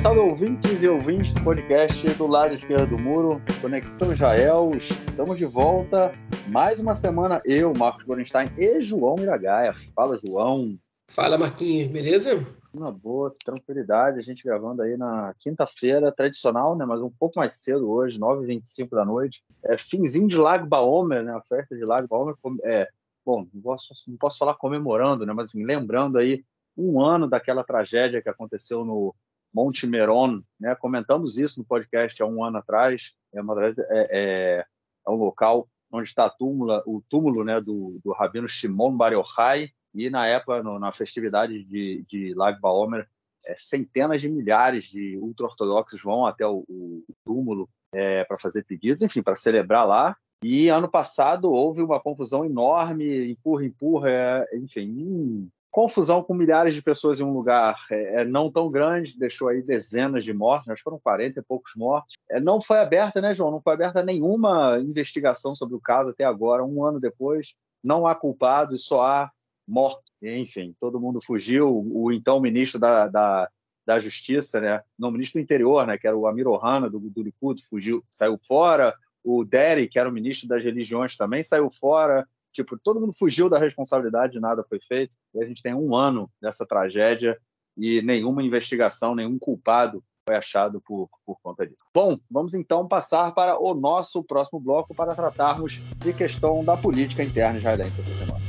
Salve, ouvintes e ouvintes do podcast do lado esquerdo do muro, Conexão Israel. Estamos de volta. Mais uma semana, eu, Marcos Gorenstein e João Miragaia. Fala, João. Fala, Marquinhos, beleza? Uma boa, tranquilidade. A gente gravando aí na quinta-feira, tradicional, né? Mas um pouco mais cedo hoje, 9h25 da noite. É finzinho de Lago Baomer, né? A festa de Lago Baomer. É, bom, não posso, não posso falar comemorando, né? Mas lembrando aí um ano daquela tragédia que aconteceu no Monte Meron, né? Comentamos isso no podcast há um ano atrás. É, uma, é, é, é um local onde está o túmulo né, do, do Rabino Shimon Bar Yochai, e na época, no, na festividade de, de Lag Baomer, é, centenas de milhares de ultra-ortodoxos vão até o, o túmulo é, para fazer pedidos, enfim, para celebrar lá. E ano passado houve uma confusão enorme, empurra, empurra, é, enfim, confusão com milhares de pessoas em um lugar é, é, não tão grande, deixou aí dezenas de mortes, acho que foram 40 e poucos mortos. É, não foi aberta, né, João? Não foi aberta nenhuma investigação sobre o caso até agora, um ano depois. Não há culpados, só há mortos. Enfim, todo mundo fugiu. O então ministro da, da, da Justiça, né, não, ministro do Interior, né, que era o Amir Ohana, do, do Likud, fugiu, saiu fora. O Derry, que era o ministro das religiões, também saiu fora. Tipo, todo mundo fugiu da responsabilidade, nada foi feito. E a gente tem um ano dessa tragédia e nenhuma investigação, nenhum culpado foi achado por, por conta disso. Bom, vamos então passar para o nosso próximo bloco para tratarmos de questão da política interna israelense essa semana.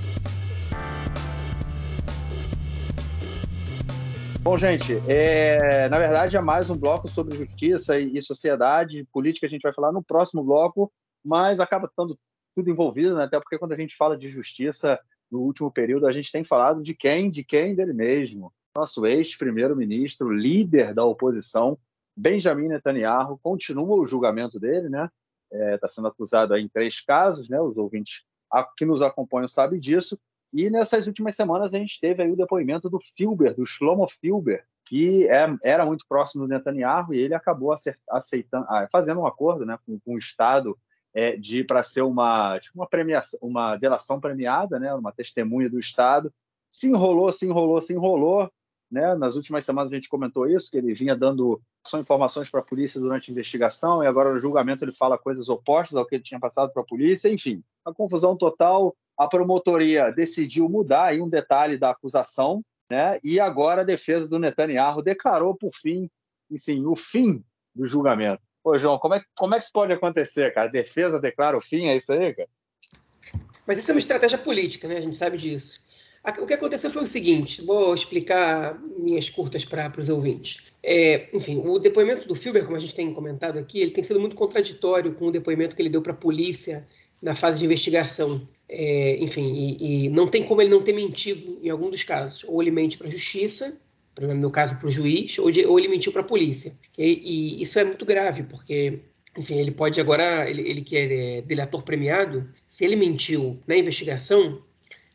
Bom, gente, é, na verdade é mais um bloco sobre justiça e, e sociedade, política a gente vai falar no próximo bloco, mas acaba estando tudo envolvido, né? até porque quando a gente fala de justiça no último período, a gente tem falado de quem? De quem? Dele mesmo. Nosso ex-primeiro-ministro, líder da oposição, Benjamin Netanyahu, continua o julgamento dele, né? Está é, tá sendo acusado em três casos, né? Os ouvintes que nos acompanham sabem disso. E nessas últimas semanas a gente teve aí o depoimento do Filber, do Shlomo Filber, que é, era muito próximo do Netanyahu e ele acabou aceitando, ah, fazendo um acordo né, com, com o Estado é, de para ser uma tipo uma premiação, uma delação premiada, né, uma testemunha do Estado. Se enrolou, se enrolou, se enrolou. Né? Nas últimas semanas a gente comentou isso, que ele vinha dando só informações para a polícia durante a investigação e agora no julgamento ele fala coisas opostas ao que ele tinha passado para a polícia. Enfim, a confusão total. A promotoria decidiu mudar aí um detalhe da acusação, né? E agora a defesa do Netanyahu declarou por fim, enfim, o fim do julgamento. Ô, João, como é, como é que isso pode acontecer, cara? Defesa declara o fim, é isso aí, cara? Mas isso é uma estratégia política, né? A gente sabe disso. O que aconteceu foi o seguinte, vou explicar minhas curtas para os ouvintes. É, enfim, o depoimento do Filber, como a gente tem comentado aqui, ele tem sido muito contraditório com o depoimento que ele deu para a polícia na fase de investigação. É, enfim, e, e, não tem como ele não ter mentido em algum dos casos. Ou ele mente para a justiça, no caso, para o juiz, ou, de, ou, ele mentiu para a polícia. E, e, isso é muito grave, porque, enfim, ele pode agora, ele, ele que é delator premiado, se ele mentiu na investigação,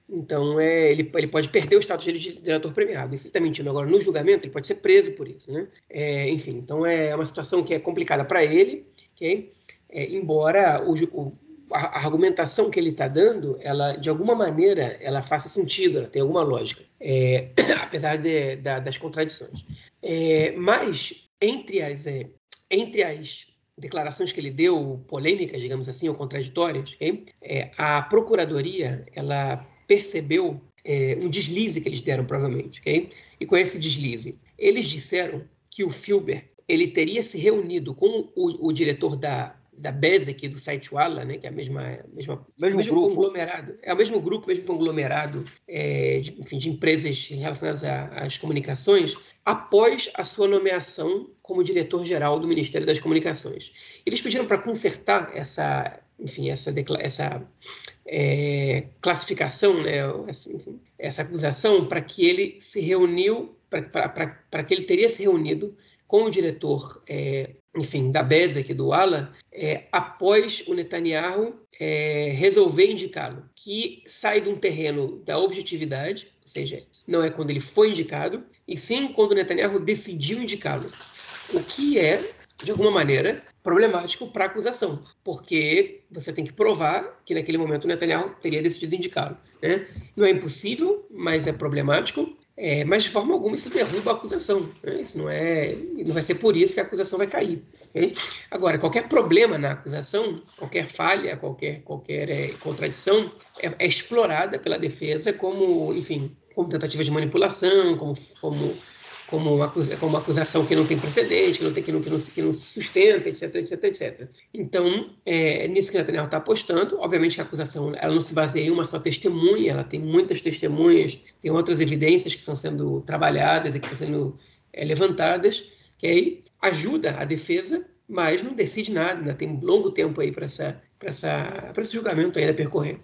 então é, ele, ele pode perder o status de delator premiado. E se ele está mentindo agora no julgamento, ele pode ser preso por isso, né? É, enfim, então é uma situação que é complicada para ele, okay? É, embora o, o a argumentação que ele está dando, ela de alguma maneira, ela faça sentido, ela tem alguma lógica, é, apesar de, da, das contradições. É, mas entre as é, entre as declarações que ele deu, polêmicas, digamos assim, ou contraditórias, okay? É, a procuradoria ela percebeu é, um deslize que eles deram provavelmente, okay? e com esse deslize eles disseram que o Filber ele teria se reunido com o, o diretor da da Bezek do site Walla, né, que é a mesma, mesma mesmo, mesmo grupo. conglomerado, é o mesmo grupo, mesmo conglomerado é, de, enfim, de empresas relacionadas às comunicações, após a sua nomeação como diretor-geral do Ministério das Comunicações. Eles pediram para consertar essa, enfim, essa, essa é, classificação, né, essa, enfim, essa acusação, para que ele se reuniu, para que ele teria se reunido com o diretor é, enfim, da Bezek, do Ala, é, após o Netanyahu é, resolver indicá-lo, que sai de um terreno da objetividade, ou seja, não é quando ele foi indicado, e sim quando o Netanyahu decidiu indicá-lo. O que é, de alguma maneira, problemático para a acusação, porque você tem que provar que naquele momento o Netanyahu teria decidido indicá-lo. Né? Não é impossível, mas é problemático. É, mas de forma alguma isso derruba a acusação. Né? Isso não é, não vai ser por isso que a acusação vai cair. Okay? Agora, qualquer problema na acusação, qualquer falha, qualquer, qualquer é, contradição, é, é, explorada pela defesa como, enfim, como tentativa de manipulação, como, como como uma, como uma acusação que não tem precedente, que não, tem, que não, que não, que não se sustenta, etc, etc, etc. Então, é nisso que Netanyahu está apostando. Obviamente que a acusação ela não se baseia em uma só testemunha, ela tem muitas testemunhas, tem outras evidências que estão sendo trabalhadas e que estão sendo é, levantadas, que aí ajuda a defesa, mas não decide nada, ainda tem um longo tempo aí para esse julgamento ainda percorrer.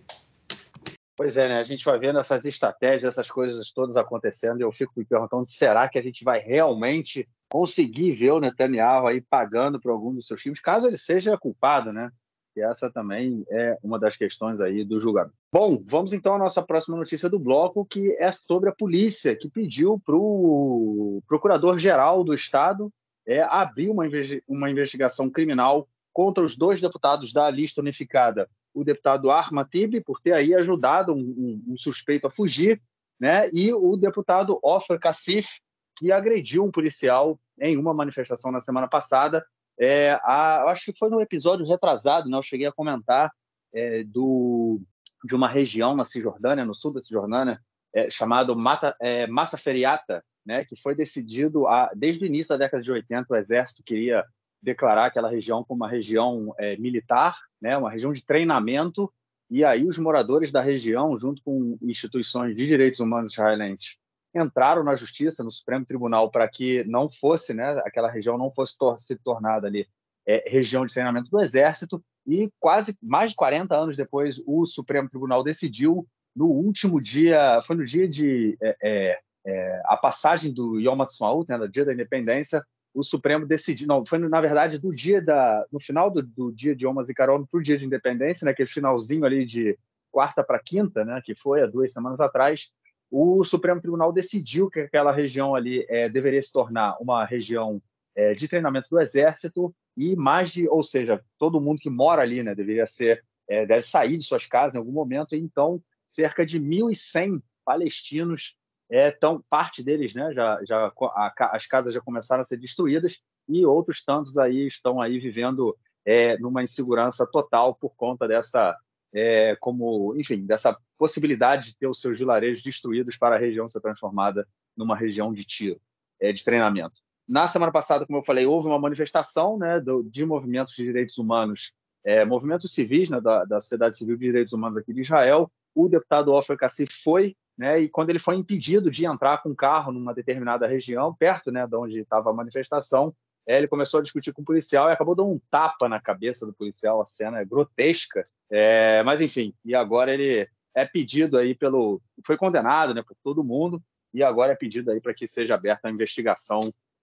Pois é, né? A gente vai vendo essas estratégias, essas coisas todas acontecendo, e eu fico me perguntando: será que a gente vai realmente conseguir ver o Netanyahu aí pagando por algum dos seus times, caso ele seja culpado, né? E essa também é uma das questões aí do julgamento. Bom, vamos então à nossa próxima notícia do bloco, que é sobre a polícia, que pediu para o procurador-geral do Estado é, abrir uma, uma investigação criminal contra os dois deputados da lista unificada o deputado Armatib, por ter aí ajudado um, um, um, suspeito a fugir, né? e o deputado Ofer Kassif, que agrediu um policial em uma manifestação na semana passada. É, a, acho que foi no episódio retrasado, né? cheguei a comentar é, do, de uma região na Cisjordânia, no sul da Cisjordânia, é, chamado Mata, é, Massa Feriata, né? que foi decidido, a, desde o início da década de 80, o exército queria declarar aquela região como uma região é, militar, né, uma região de treinamento, e aí os moradores da região, junto com instituições de direitos humanos israelenses, entraram na justiça, no Supremo Tribunal, para que não fosse, né, aquela região não fosse tor se tornada ali é, região de treinamento do Exército, e quase mais de 40 anos depois, o Supremo Tribunal decidiu, no último dia, foi no dia de é, é, é a passagem do Yom Ha'atzmaut, né, do dia da independência, o Supremo decidiu, não, foi na verdade do dia da, no final do, do dia de Omas e Carol para o dia de independência, né, aquele finalzinho ali de quarta para quinta, né, que foi há duas semanas atrás, o Supremo Tribunal decidiu que aquela região ali é, deveria se tornar uma região é, de treinamento do Exército e mais de, ou seja, todo mundo que mora ali, né, deveria ser, é, deve sair de suas casas em algum momento. E então, cerca de 1.100 palestinos então, parte deles, né, já, já a, as casas já começaram a ser destruídas e outros tantos aí estão aí vivendo é, numa insegurança total por conta dessa, é, como, enfim, dessa possibilidade de ter os seus vilarejos destruídos para a região ser transformada numa região de tiro, é, de treinamento. Na semana passada, como eu falei, houve uma manifestação né, do, de movimentos de direitos humanos, é, movimentos civis né, da, da sociedade civil de direitos humanos aqui de Israel. O deputado Ofer Kassif foi né? E quando ele foi impedido de entrar com carro numa determinada região, perto, né, de onde estava a manifestação, é, ele começou a discutir com o policial e acabou dando um tapa na cabeça do policial. A cena é grotesca, é, mas enfim. E agora ele é pedido aí pelo, foi condenado, né, por todo mundo e agora é pedido aí para que seja aberta a investigação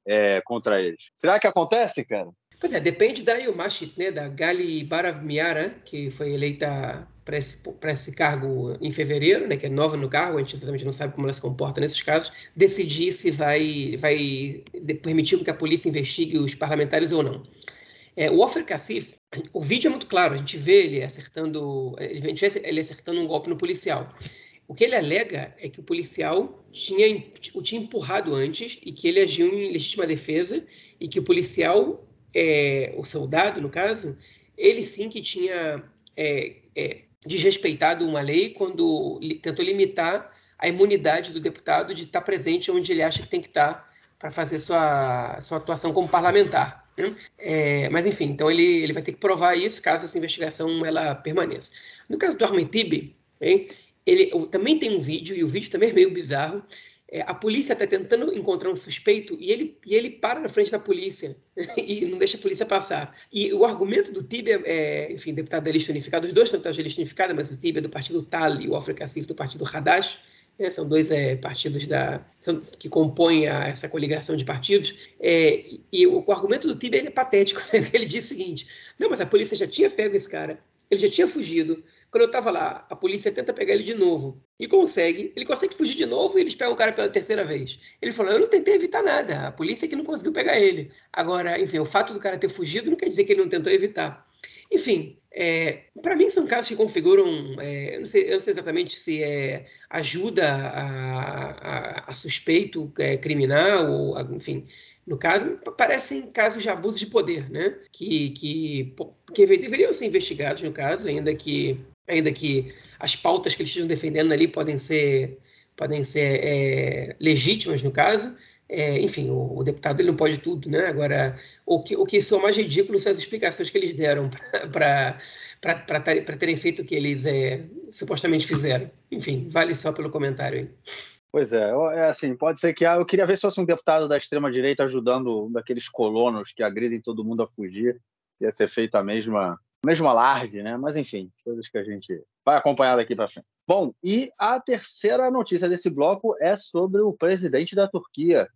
é, contra eles. Será que acontece, cara? Pois é, depende da Yomashit, né, da Gali Baravmiara, que foi eleita para esse, esse cargo em fevereiro, né, que é nova no cargo, a gente exatamente não sabe como ela se comporta nesses casos, decidir se vai, vai permitir que a polícia investigue os parlamentares ou não. É, o Ofer Kassif, o vídeo é muito claro, a gente vê ele acertando, vê ele acertando um golpe no policial. O que ele alega é que o policial tinha, o tinha empurrado antes e que ele agiu em legítima defesa e que o policial é, o soldado, no caso, ele sim que tinha é, é, desrespeitado uma lei quando tentou limitar a imunidade do deputado de estar presente onde ele acha que tem que estar para fazer sua, sua atuação como parlamentar. Né? É, mas enfim, então ele, ele vai ter que provar isso caso essa investigação ela permaneça. No caso do Ahmed Tibi, ele também tem um vídeo e o vídeo também é meio bizarro é, a polícia está tentando encontrar um suspeito e ele, e ele para na frente da polícia e não deixa a polícia passar. E o argumento do Tibia, é, enfim, deputado da lista unificada, os dois deputados da lista unificada, mas o Tibia é do partido TAL e o Alfred do partido Hadash, né, são dois é, partidos da, são, que compõem a, essa coligação de partidos, é, e o, o, argumento do Tibia é patético. Né? Ele diz o seguinte: não, mas a polícia já tinha pego esse cara, ele já tinha fugido. Quando eu estava lá, a polícia tenta pegar ele de novo. E consegue. Ele consegue fugir de novo e eles pegam o cara pela terceira vez. Ele falou: Eu não tentei evitar nada. A polícia é que não conseguiu pegar ele. Agora, enfim, o fato do cara ter fugido não quer dizer que ele não tentou evitar. Enfim, é, para mim são casos que configuram, é, eu, não sei, eu, não sei, exatamente se é ajuda a, a, a suspeito é, criminal, ou, enfim, no caso, parecem casos de abuso de poder, né? Que, que, que deveriam ser investigados no caso, ainda que, ainda que as pautas que eles estejam defendendo ali podem ser, podem ser é, legítimas no caso. É, enfim, o, o, deputado ele não pode tudo, né? Agora, o que, o que são mais ridículos são as explicações que eles deram para terem feito o que eles é, supostamente fizeram. Enfim, vale só pelo comentário aí. Pois é, é assim, pode ser que ah, eu queria ver se fosse um deputado da extrema-direita ajudando um daqueles colonos que agridem todo mundo a fugir. Ia ser feita a mesma, mesma alarde, né? Mas enfim, coisas que a gente vai acompanhar daqui para frente. Bom, e a terceira notícia desse bloco é sobre o presidente da Turquia,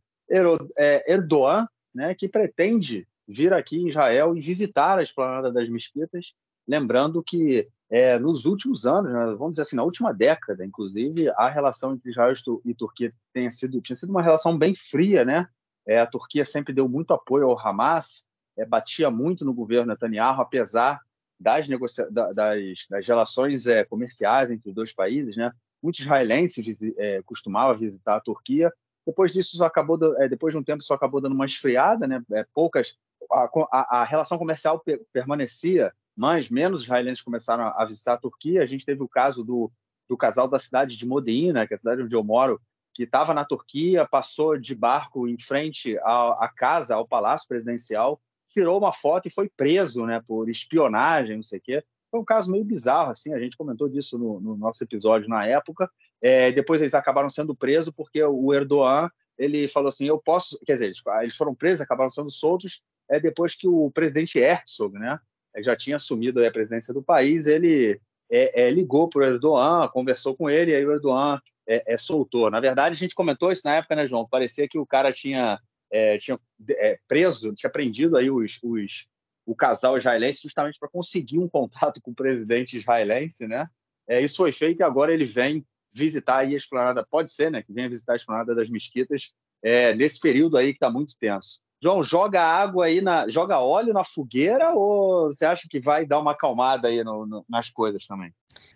é, Erdogan, né, que pretende vir aqui em Israel e visitar a esplanada das mesquitas, lembrando que é, nos últimos anos, né, vamos dizer assim, na última década, inclusive, a relação entre Israel e Turquia tenha sido, tinha sido uma relação bem fria, né? É, a Turquia sempre deu muito apoio ao Hamas, é, batia muito no governo Netanyahu, apesar das, negocia das, das relações é, comerciais entre os dois países, né? Muitos israelenses é, costumavam visitar a Turquia. Depois disso, isso acabou, é, depois de um tempo, isso acabou dando uma esfriada, né? É, poucas, a, a, a relação comercial permanecia mas menos israelenses começaram a visitar a Turquia. A gente teve o caso do, do casal da cidade de Modena, que é a cidade onde eu moro, que estava na Turquia, passou de barco em frente à, casa, ao palácio presidencial, tirou uma foto e foi preso né, por espionagem, não sei o quê. Foi um caso meio bizarro, assim, a gente comentou disso no, no nosso episódio na época. É, depois eles acabaram sendo presos porque o Erdogan ele falou assim, eu posso, quer dizer, eles foram presos, acabaram sendo soltos, é depois que o presidente Herzog, né, já tinha assumido a presidência do país, ele é, é, ligou para o Erdogan, conversou com ele, e aí o Erdogan é, é, soltou. Na verdade, a gente comentou isso na época, né, João? Parecia que o cara tinha, é, tinha é, preso, tinha prendido aí os, os, o casal israelense justamente para conseguir um contato com o presidente israelense, né? É, isso foi feito e agora ele vem visitar aí a esplanada, pode ser, né, que venha visitar a esplanada das mesquitas é, nesse período aí que está muito tenso. João, joga água aí, na, joga óleo na fogueira ou você acha que vai dar uma acalmada aí no, no, nas coisas também?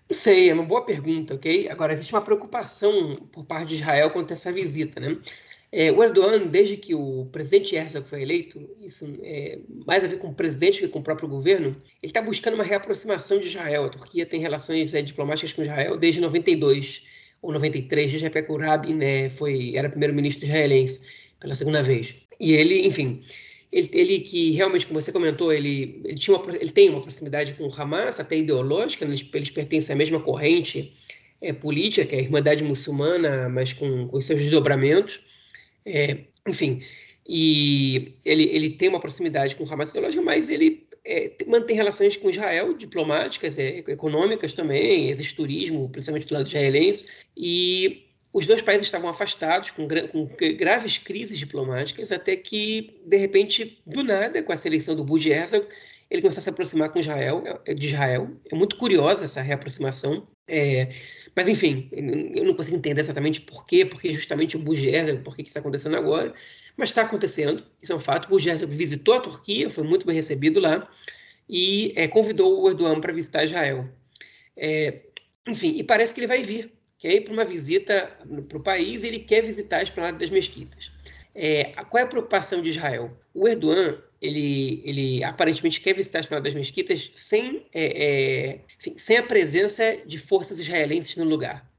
Não sei, é uma boa pergunta, ok? Agora, existe uma preocupação por parte de Israel quanto a essa visita, né? É, o Erdogan, desde que o presidente Herzog foi eleito, isso é mais a ver com o presidente que com o próprio governo, ele está buscando uma reaproximação de Israel. A Turquia tem relações é, diplomáticas com Israel desde 92 ou 93, desde que o Rabin né, foi, era primeiro-ministro israelense pela segunda vez. E ele, enfim, ele, ele, que realmente, como você comentou, ele, ele, tinha uma, ele tem uma proximidade com o Hamas, até ideológica, eles, eles pertencem à mesma corrente é, política, que é a Irmandade Muçulmana, mas com, com seus desdobramentos. É, enfim, e ele, ele tem uma proximidade com o Hamas ideológica, mas ele é, mantém relações com Israel, diplomáticas, é, econômicas também, existe turismo, principalmente do lado israelense, e os dois países estavam afastados, com, gra com, graves crises diplomáticas, até que, de repente, do nada, com a seleção do Budi Herzog, ele começou a se aproximar com Israel, é, de Israel. É muito curiosa essa reaproximação. É, mas, enfim, eu não consigo entender exatamente por quê, porque justamente o Budi Herzog, por que está acontecendo agora. Mas está acontecendo, isso é um fato. O visitou a Turquia, foi muito bem recebido lá, e é, convidou o Erdogan para visitar Israel. É, enfim, e parece que ele vai vir quer ir para uma visita para o país ele quer visitar a esplanada das mesquitas. É, qual é a preocupação de Israel? O Erdogan, ele, ele aparentemente quer visitar a esplanada das mesquitas sem, é, é, enfim, sem a presença de forças israelenses no lugar.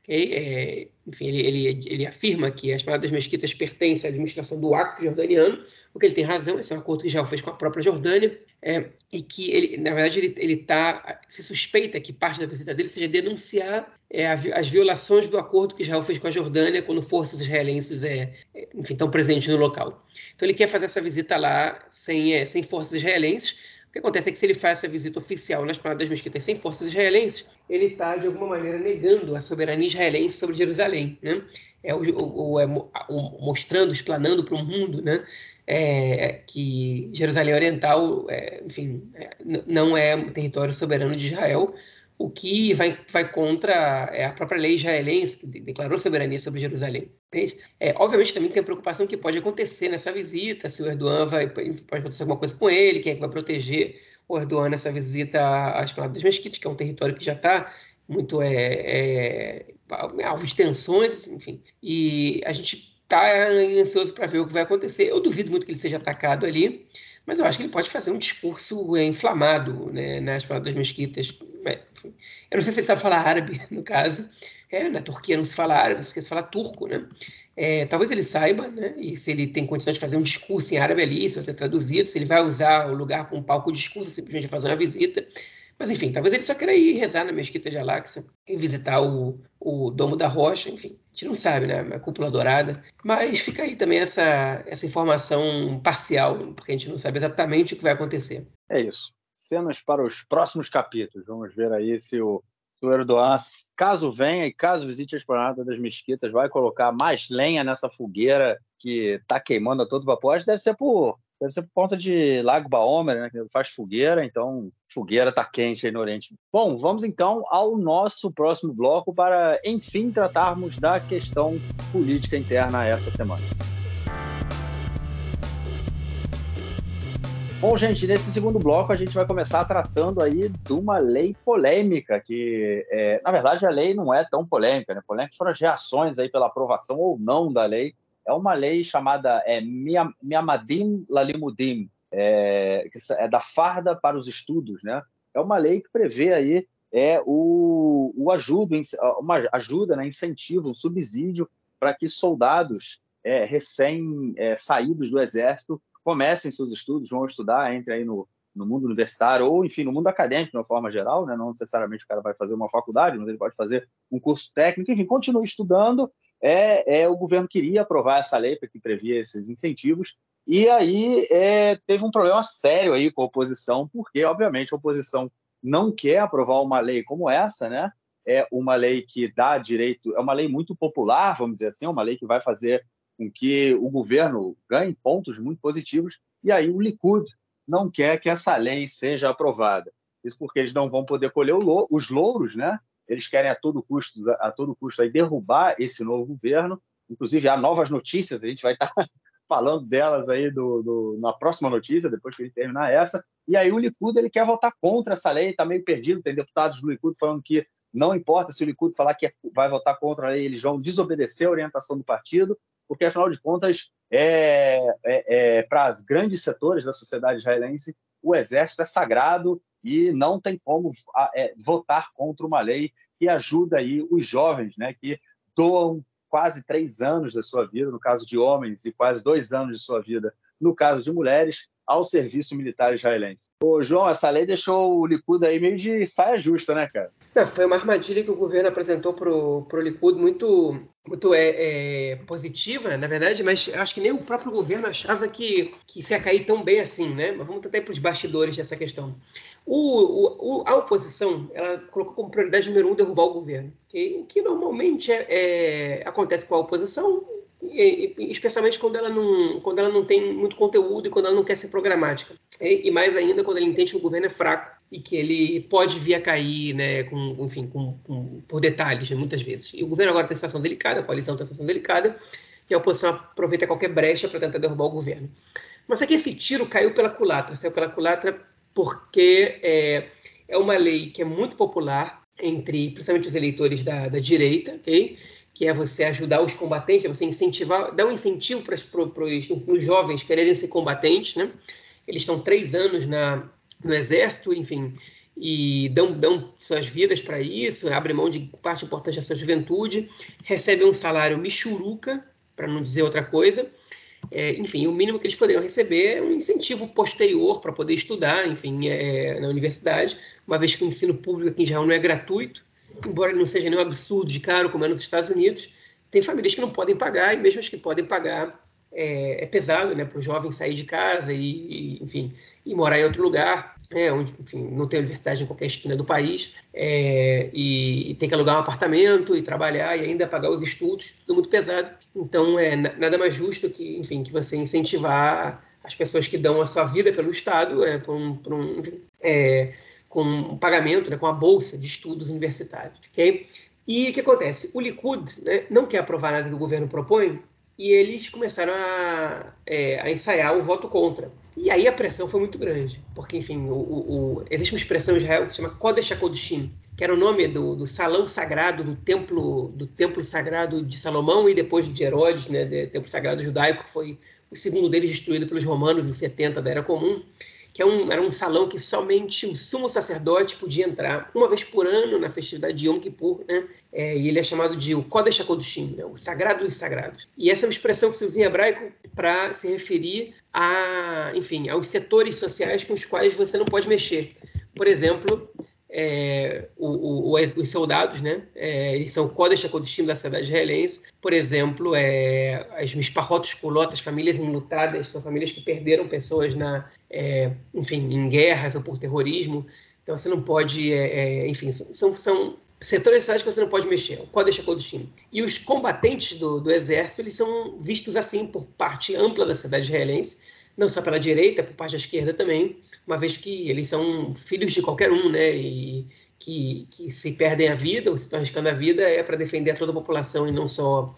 Okay? É, enfim, ele, ele, ele, afirma que a esplanada das mesquitas pertence à administração do Acre jordaniano, o que ele tem razão, esse é um acordo que Israel fez com a própria Jordânia, é, e que ele, na verdade, ele, ele tá, se suspeita que parte da visita dele seja denunciar é, as violações do acordo que Israel fez com a Jordânia quando forças israelenses é, é, enfim, estão presentes no local. Então ele quer fazer essa visita lá sem, é, sem forças israelenses. O que acontece é que se ele faz essa visita oficial nas Pradas Mesquitas sem forças israelenses, ele está, de alguma maneira, negando a soberania israelense sobre Jerusalém. Né? É, o, é mostrando, explanando para o mundo né? É, que Jerusalém Oriental, é, enfim, é, não é território soberano de Israel, o que vai, vai contra é, a própria lei israelense, que declarou soberania sobre Jerusalém. É, obviamente também tem a preocupação que pode acontecer nessa visita, se o Erdogan vai, pode acontecer alguma coisa com ele, quem é que vai proteger o Erdogan nessa visita às Esplanada das Mesquitas, que é um território que já está muito é, é, alvo de tensões, enfim. E a gente está ansioso para ver o que vai acontecer. Eu duvido muito que ele seja atacado ali, mas eu acho que ele pode fazer um discurso é, inflamado né, nas das Mesquitas. Eu não sei se ele sabe falar árabe, no caso. É, na Turquia não se fala árabe, se fala turco, né? É, talvez ele saiba, né? E se ele tem condições de fazer um discurso em árabe ali, se vai ser traduzido, se ele vai usar o lugar como palco de discurso, simplesmente fazer uma visita. Mas, enfim, talvez ele só queira ir rezar na Mesquita de Al-Aqsa e visitar o, o Domo da Rocha, enfim. A gente não sabe, né? A cúpula dourada. Mas fica aí também essa, essa informação parcial, porque a gente não sabe exatamente o que vai acontecer. É isso. Cenas para os próximos capítulos. Vamos ver aí se o o Erdogan, caso venha e caso visite a esplanada das mesquitas, vai colocar mais lenha nessa fogueira que está queimando a todo vapor. Acho que deve ser por deve ser por conta de Lago Baomer, né, que faz fogueira, então fogueira está quente aí no Oriente. Bom, vamos então ao nosso próximo bloco para, enfim, tratarmos da questão política interna essa semana. Bom, gente, nesse segundo bloco a gente vai começar tratando aí de uma lei polêmica, que, é, na verdade, a lei não é tão polêmica, né? Polêmicas foram as reações aí pela aprovação ou não da lei. É uma lei chamada é, Miamadim Lalimudim, é, que é da farda para os estudos, né? É uma lei que prevê aí é o, o ajuda, uma ajuda, né, incentivo, um subsídio para que soldados é, recém é, saídos do exército comecem seus estudos, vão estudar, entre aí no, no mundo universitário ou, enfim, no mundo acadêmico, de uma forma geral, né? não necessariamente o cara vai fazer uma faculdade, mas ele pode fazer um curso técnico, enfim, continue estudando. É, é o governo queria aprovar essa lei que previa esses incentivos, e aí é, teve um problema sério aí com a oposição, porque, obviamente, a oposição não quer aprovar uma lei como essa, né? É uma lei que dá direito, é uma lei muito popular, vamos dizer assim, é uma lei que vai fazer com que o governo ganhe pontos muito positivos, e aí o Likud não quer que essa lei seja aprovada. Isso porque eles não vão poder colher os louros, né? Eles querem a todo custo, a todo custo aí derrubar esse novo governo. Inclusive há novas notícias, a gente vai estar falando delas aí do, do, na próxima notícia, depois que ele terminar essa. E aí o Likud ele quer votar contra essa lei, está meio perdido. Tem deputados do Likud falando que não importa se o Likud falar que vai votar contra a lei, eles vão desobedecer a orientação do partido porque, afinal de contas, é, é, é para os grandes setores da sociedade israelense, o exército é sagrado e não tem como é, votar contra uma lei que ajuda aí os jovens, né, que doam quase três anos da sua vida, no caso de homens, e quase dois anos de sua vida, no caso de mulheres, ao serviço militar israelense. Ô, João, essa lei deixou o Likud aí meio de saia justa, né, cara? Não, foi uma armadilha que o governo apresentou para o Likud muito, muito é, é, positiva, na verdade, mas acho que nem o próprio governo achava que, que isso ia cair tão bem assim, né? Mas vamos ir para os bastidores dessa questão. O, o, a oposição ela colocou como prioridade número um derrubar o governo, okay? o que normalmente é, é, acontece com a oposição especialmente quando ela não quando ela não tem muito conteúdo e quando ela não quer ser programática e, mais ainda quando ela entende que o governo é fraco e que ele pode vir a cair né com enfim com, com por detalhes né, muitas vezes e o governo agora tem situação delicada a coalizão tem situação delicada e a oposição aproveita qualquer brecha para tentar derrubar o governo mas aqui esse tiro caiu pela culatra saiu pela culatra porque é, é uma lei que é muito popular entre principalmente os eleitores da, da direita ok que é você ajudar os combatentes, é você incentivar, dar um incentivo para, os jovens quererem ser combatentes, né? Eles estão três anos na, no exército, enfim, e dão, dão suas vidas para isso, abrem mão de parte importante da sua juventude, recebem um salário michuruca, para não dizer outra coisa. É, enfim, o mínimo que eles poderiam receber é um incentivo posterior para poder estudar, enfim, é, na universidade, uma vez que o ensino público aqui em Israel não é gratuito, embora ele não seja nenhum absurdo de caro, como é nos Estados Unidos, tem famílias que não podem pagar, e mesmo as que podem pagar, é, é pesado né, para o jovem sair de casa e, e, enfim, e morar em outro lugar, é, onde enfim, não tem universidade em qualquer esquina do país, é, e, e, tem que alugar um apartamento e trabalhar e ainda pagar os estudos, tudo muito pesado. Então, é nada mais justo que, enfim, que você incentivar as pessoas que dão a sua vida pelo Estado é, por um, por um é, com um pagamento, né, com a bolsa de estudos universitários. Okay? E o que acontece? O Likud né, não quer aprovar nada que o governo propõe e eles começaram a, é, a ensaiar o voto contra. E aí a pressão foi muito grande, porque, enfim, o, o, o existe uma expressão em Israel que se chama Kodesh HaKodeshim, que era o nome do, do, salão sagrado do templo do templo sagrado de Salomão e depois de Herodes, né, do templo sagrado judaico, que foi o segundo deles destruído pelos romanos em 70 da Era Comum que é um, era um salão que somente o sumo sacerdote podia entrar uma vez por ano na festividade de Yom Kippur, né? É, e ele é chamado de o Kodesh HaKodeshim, né? o sagrado dos sagrados. E essa é uma expressão que se usa em hebraico para se referir a, enfim, aos setores sociais com os quais você não pode mexer. Por exemplo, é, o, o, os soldados, né? É, eles são Kodesh HaKodeshim da cidade israelense. Por exemplo, é, as Mishpahot Kulot, as famílias enlutadas, são famílias que perderam pessoas na, é, enfim, em guerras ou por terrorismo. Então você não pode, é, é, enfim, são, são setores que você não pode mexer, o Kodesh HaKodeshim. E os combatentes do, do exército, eles são vistos assim por parte ampla da cidade israelense, não só pela direita, por parte da esquerda também, uma vez que eles são filhos de qualquer um, né? E que, que se perdem a vida ou se estão arriscando a vida é para defender a toda a população e não só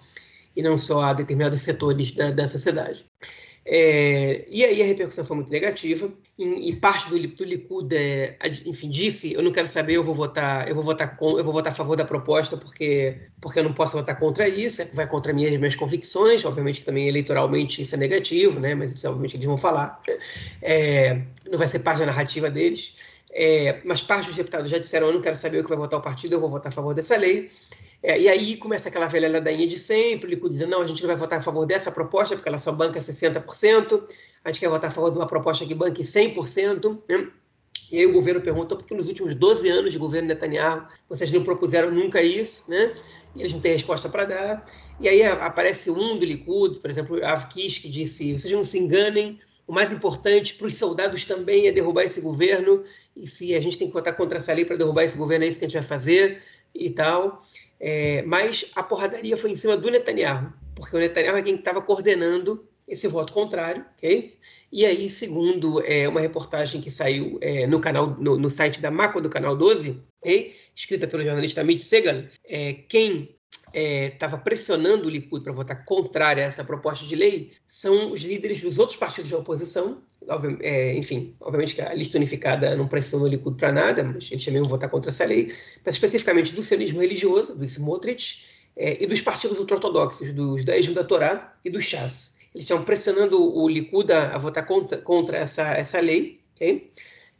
e não só a determinados setores da, da sociedade. É, e aí a repercussão foi muito negativa e, e parte do, do Likud, é, enfim, disse, eu não quero saber, eu vou votar, eu vou votar com, eu vou votar a favor da proposta porque porque eu não posso votar contra isso, é, vai contra minhas minhas convicções, obviamente que também eleitoralmente isso é negativo, né? Mas isso obviamente eles vão falar, é, não vai ser parte da narrativa deles. É, mas parte dos deputados já disseram, eu não quero saber o que vai votar o partido, eu vou votar a favor dessa lei. É, e aí começa aquela velha ladainha de sempre, o Likud dizendo, não, a gente não vai votar a favor dessa proposta, porque ela só banca 60%, a gente quer votar a favor de uma proposta que banque 100%, né? E aí o governo perguntou por que nos últimos 12 anos de governo Netanyahu vocês não propuseram nunca isso, né? E eles não têm resposta para dar. E aí aparece um do Likud, por exemplo, Av Kish, que disse, vocês não se enganem, o mais importante para os soldados também é derrubar esse governo, e se a gente tem que votar contra essa lei para derrubar esse governo, é isso que a gente vai fazer e tal. É, mas a porradaria foi em cima do Netanyahu, porque o Netanyahu é quem estava coordenando esse voto contrário, ok? E aí, segundo é, uma reportagem que saiu é, no canal, no, no, site da Mako do canal 12, okay? escrita pelo jornalista Amit Segal, é, quem estava é, pressionando o Likud para votar contrária a essa proposta de lei são os líderes dos outros partidos de oposição, é, enfim, obviamente que a lista unificada não pressiona o Likud para nada, mas eles também vão votar contra essa lei, mas especificamente do sionismo religioso, do Smotrich, é, e dos partidos ultra-ortodoxos, dos da da Torá e do Shas. Eles estão pressionando o Likud a, a votar contra, contra essa, essa lei, ok?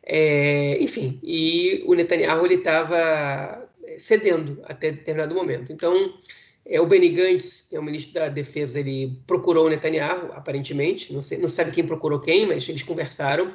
É, enfim, e o Netanyahu estava cedendo até determinado momento. Então, é, o Benny Gantz, que é o ministro da Defesa, ele procurou o Netanyahu, aparentemente, não, sei, não sabe quem procurou quem, mas eles conversaram.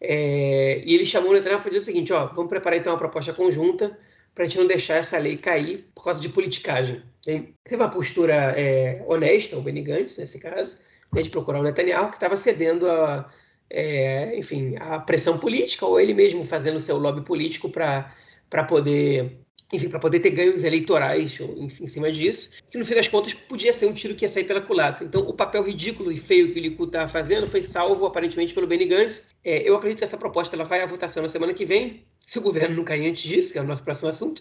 É, e ele chamou o Netanyahu para dizer o seguinte: ó, vamos preparar então uma proposta conjunta para a gente não deixar essa lei cair por causa de politicagem. Tem, teve uma postura é, honesta, o Benny Gantz, nesse caso, né, de procurar o Netanyahu, que estava cedendo a, é, enfim, a pressão política, ou ele mesmo fazendo seu lobby político para poder enfim, para poder ter ganhos eleitorais enfim, em cima disso, que no fim das contas podia ser um tiro que ia sair pela culatra. Então, o papel ridículo e feio que o Likud estava fazendo foi salvo, aparentemente, pelo Benny Gantz. É, eu acredito que essa proposta ela vai à votação na semana que vem, se o governo não cair antes disso, que é o nosso próximo assunto,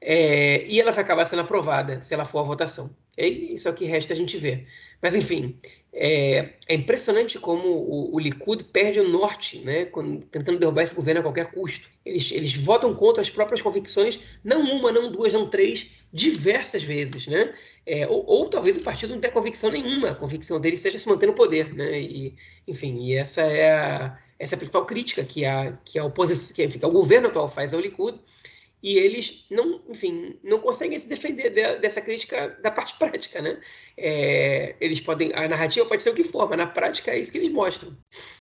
é, e ela vai acabar sendo aprovada se ela for à votação. É isso é o que resta a gente ver. Mas, enfim, é, é, impressionante como o, o, Likud perde o norte, né, quando, tentando derrubar esse governo a qualquer custo. Eles, eles votam contra as próprias convicções, não uma, não duas, não três, diversas vezes. Né? É, ou, ou, talvez o partido não tenha convicção nenhuma, a convicção dele seja se manter no poder. Né? E, enfim, e essa é a, essa é a principal crítica que a, que a oposição, que, que o governo atual faz ao Likud e eles não, enfim, não conseguem se defender de, dessa crítica da parte prática, né? É, eles podem, a narrativa pode ser o que for, mas na prática é isso que eles mostram.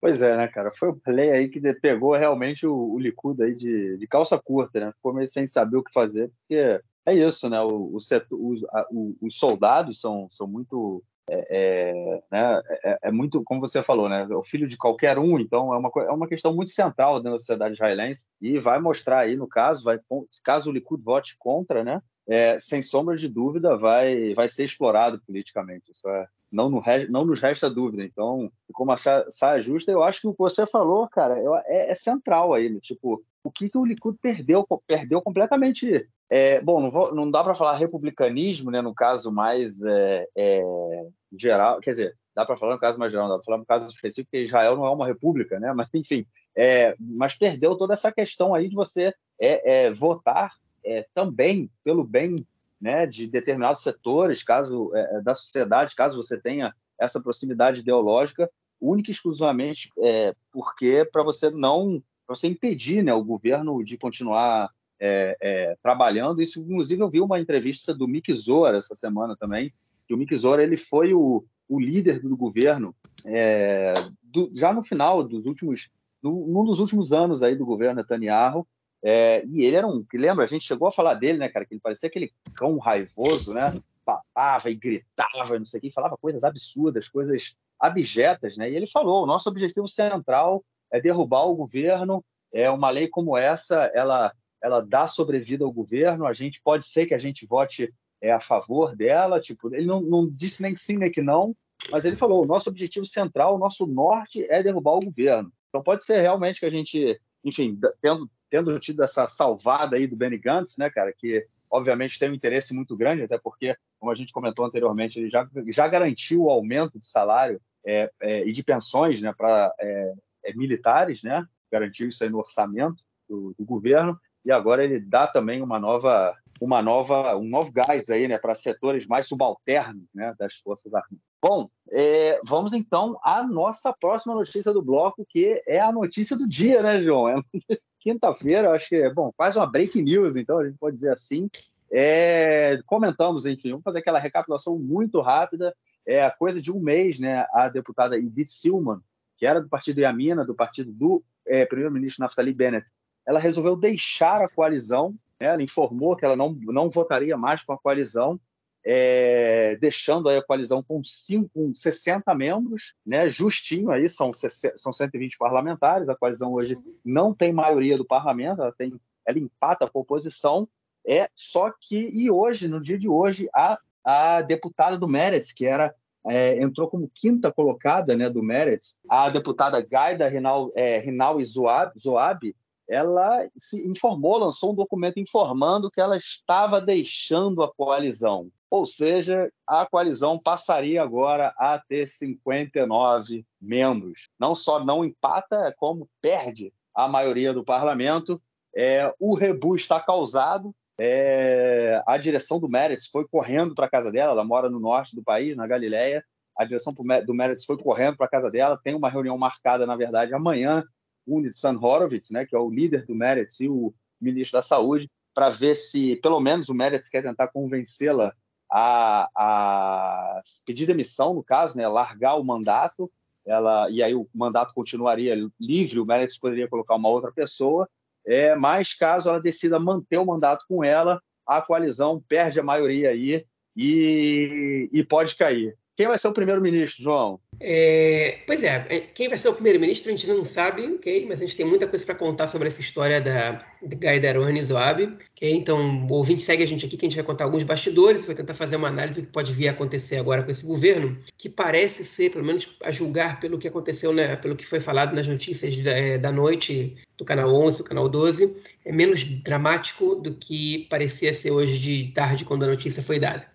Pois é, né, cara? Foi o play aí que pegou realmente o, o Likud aí de, de calça curta, né? Ficou meio sem saber o que fazer, porque é isso, né? O, o setor, os, a, o, os soldados são, são muito é, é, né, é, é, muito, como você falou, né, o filho de qualquer um, então é uma, é uma questão muito central dentro da sociedade israelense e vai mostrar aí, no caso, vai, caso o Likud vote contra, né, é, sem sombra de dúvida, vai, vai ser explorado politicamente. Isso é, não, no, não nos resta dúvida. Então, ficou uma saia justa. Eu acho que o que você falou, cara, é, é central aí. Né? Tipo, o que, que o Likud perdeu? Perdeu completamente. É, bom, não, vou, não dá para falar republicanismo, né, no caso mais é, é, geral, quer dizer, dá para falar no caso mais geral, dá para falar no caso específico, que Israel não é uma república, né? Mas, enfim, é, mas perdeu toda essa questão aí de você é, é, votar é, também pelo bem né, de determinados setores, caso é, é, da sociedade, caso você tenha essa proximidade ideológica, única e exclusivamente é, porque para você não, para você impedir né, o governo de continuar é, é, trabalhando. Isso, inclusive, eu vi uma entrevista do Mick Zora essa semana também, que o Mick Zora ele foi o, o líder do governo é, do, já no final dos últimos, no, num dos últimos anos aí do governo Netanyahu, é, e ele era um. Lembra, a gente chegou a falar dele, né, cara? Que ele parecia aquele cão raivoso, né? Papava e gritava, não sei o que, falava coisas absurdas, coisas abjetas, né? E ele falou: o nosso objetivo central é derrubar o governo. É uma lei como essa, ela, ela dá sobrevida ao governo. A gente pode ser que a gente vote é, a favor dela. Tipo, ele não, não disse nem sim nem que não, mas ele falou: o nosso objetivo central, o nosso norte é derrubar o governo. Então pode ser realmente que a gente, enfim, tendo tendo tido essa salvada aí do Benny Gantz, né, cara, que obviamente tem um interesse muito grande, até porque, como a gente comentou anteriormente, ele já, já garantiu o aumento de salário é, é, e de pensões né, para é, é, militares, né, garantiu isso aí no orçamento do, do, governo, e agora ele dá também uma nova, uma nova, um novo gás aí, né, para setores mais subalternos né, das Forças Armadas. Bom, é, vamos então à nossa próxima notícia do bloco, que é a notícia do dia, né, João? É quinta-feira, acho que é bom, quase uma break news, então a gente pode dizer assim. É, comentamos, enfim, vamos fazer aquela recapitulação muito rápida. É a coisa de um mês, né? A deputada Edith Silman, que era do partido Yamina, do partido do é, primeiro-ministro Naftali Bennett, ela resolveu deixar a coalizão. Né, ela informou que ela não, não votaria mais com a coalizão é, deixando a coalizão com, cinco, com 60 membros, né, justinho aí, são, são 120 parlamentares, a coalizão hoje não tem maioria do parlamento, ela, tem, ela empata com a oposição, é, só que, e hoje, no dia de hoje, a, a deputada do Meretz, que era é, entrou como quinta colocada né, do Meretz, a deputada Gaida Rinal, é, Rinal Zoab, Zoab ela se informou, lançou um documento informando que ela estava deixando a coalizão. Ou seja, a coalizão passaria agora a ter 59 membros. Não só não empata, como perde a maioria do parlamento. É, o rebu está causado. É, a direção do Meretz foi correndo para a casa dela. Ela mora no norte do país, na Galileia. A direção do Meretz foi correndo para a casa dela. Tem uma reunião marcada, na verdade, amanhã o Nitsan Horowitz, né, que é o líder do Meretz e o ministro da Saúde, para ver se, pelo menos, o Meretz quer tentar convencê-la a, a pedir demissão, no caso, né, largar o mandato, ela, e aí o mandato continuaria livre, o Meretz poderia colocar uma outra pessoa, é, mas caso ela decida manter o mandato com ela, a coalizão perde a maioria aí e, e pode cair. Quem vai ser o primeiro-ministro, João? É, pois é, é quem vai ser o primeiro-ministro a gente não sabe, ok? Mas a gente tem muita coisa para contar sobre essa história da Gaidarone Zoab, ok? Então, o ouvinte segue a gente aqui que a gente vai contar alguns bastidores, vai tentar fazer uma análise do que pode vir a acontecer agora com esse governo, que parece ser, pelo menos a julgar pelo que aconteceu, né, pelo que foi falado nas notícias da, é, da noite do canal 11, do canal 12, é menos dramático do que parecia ser hoje de tarde quando a notícia foi dada.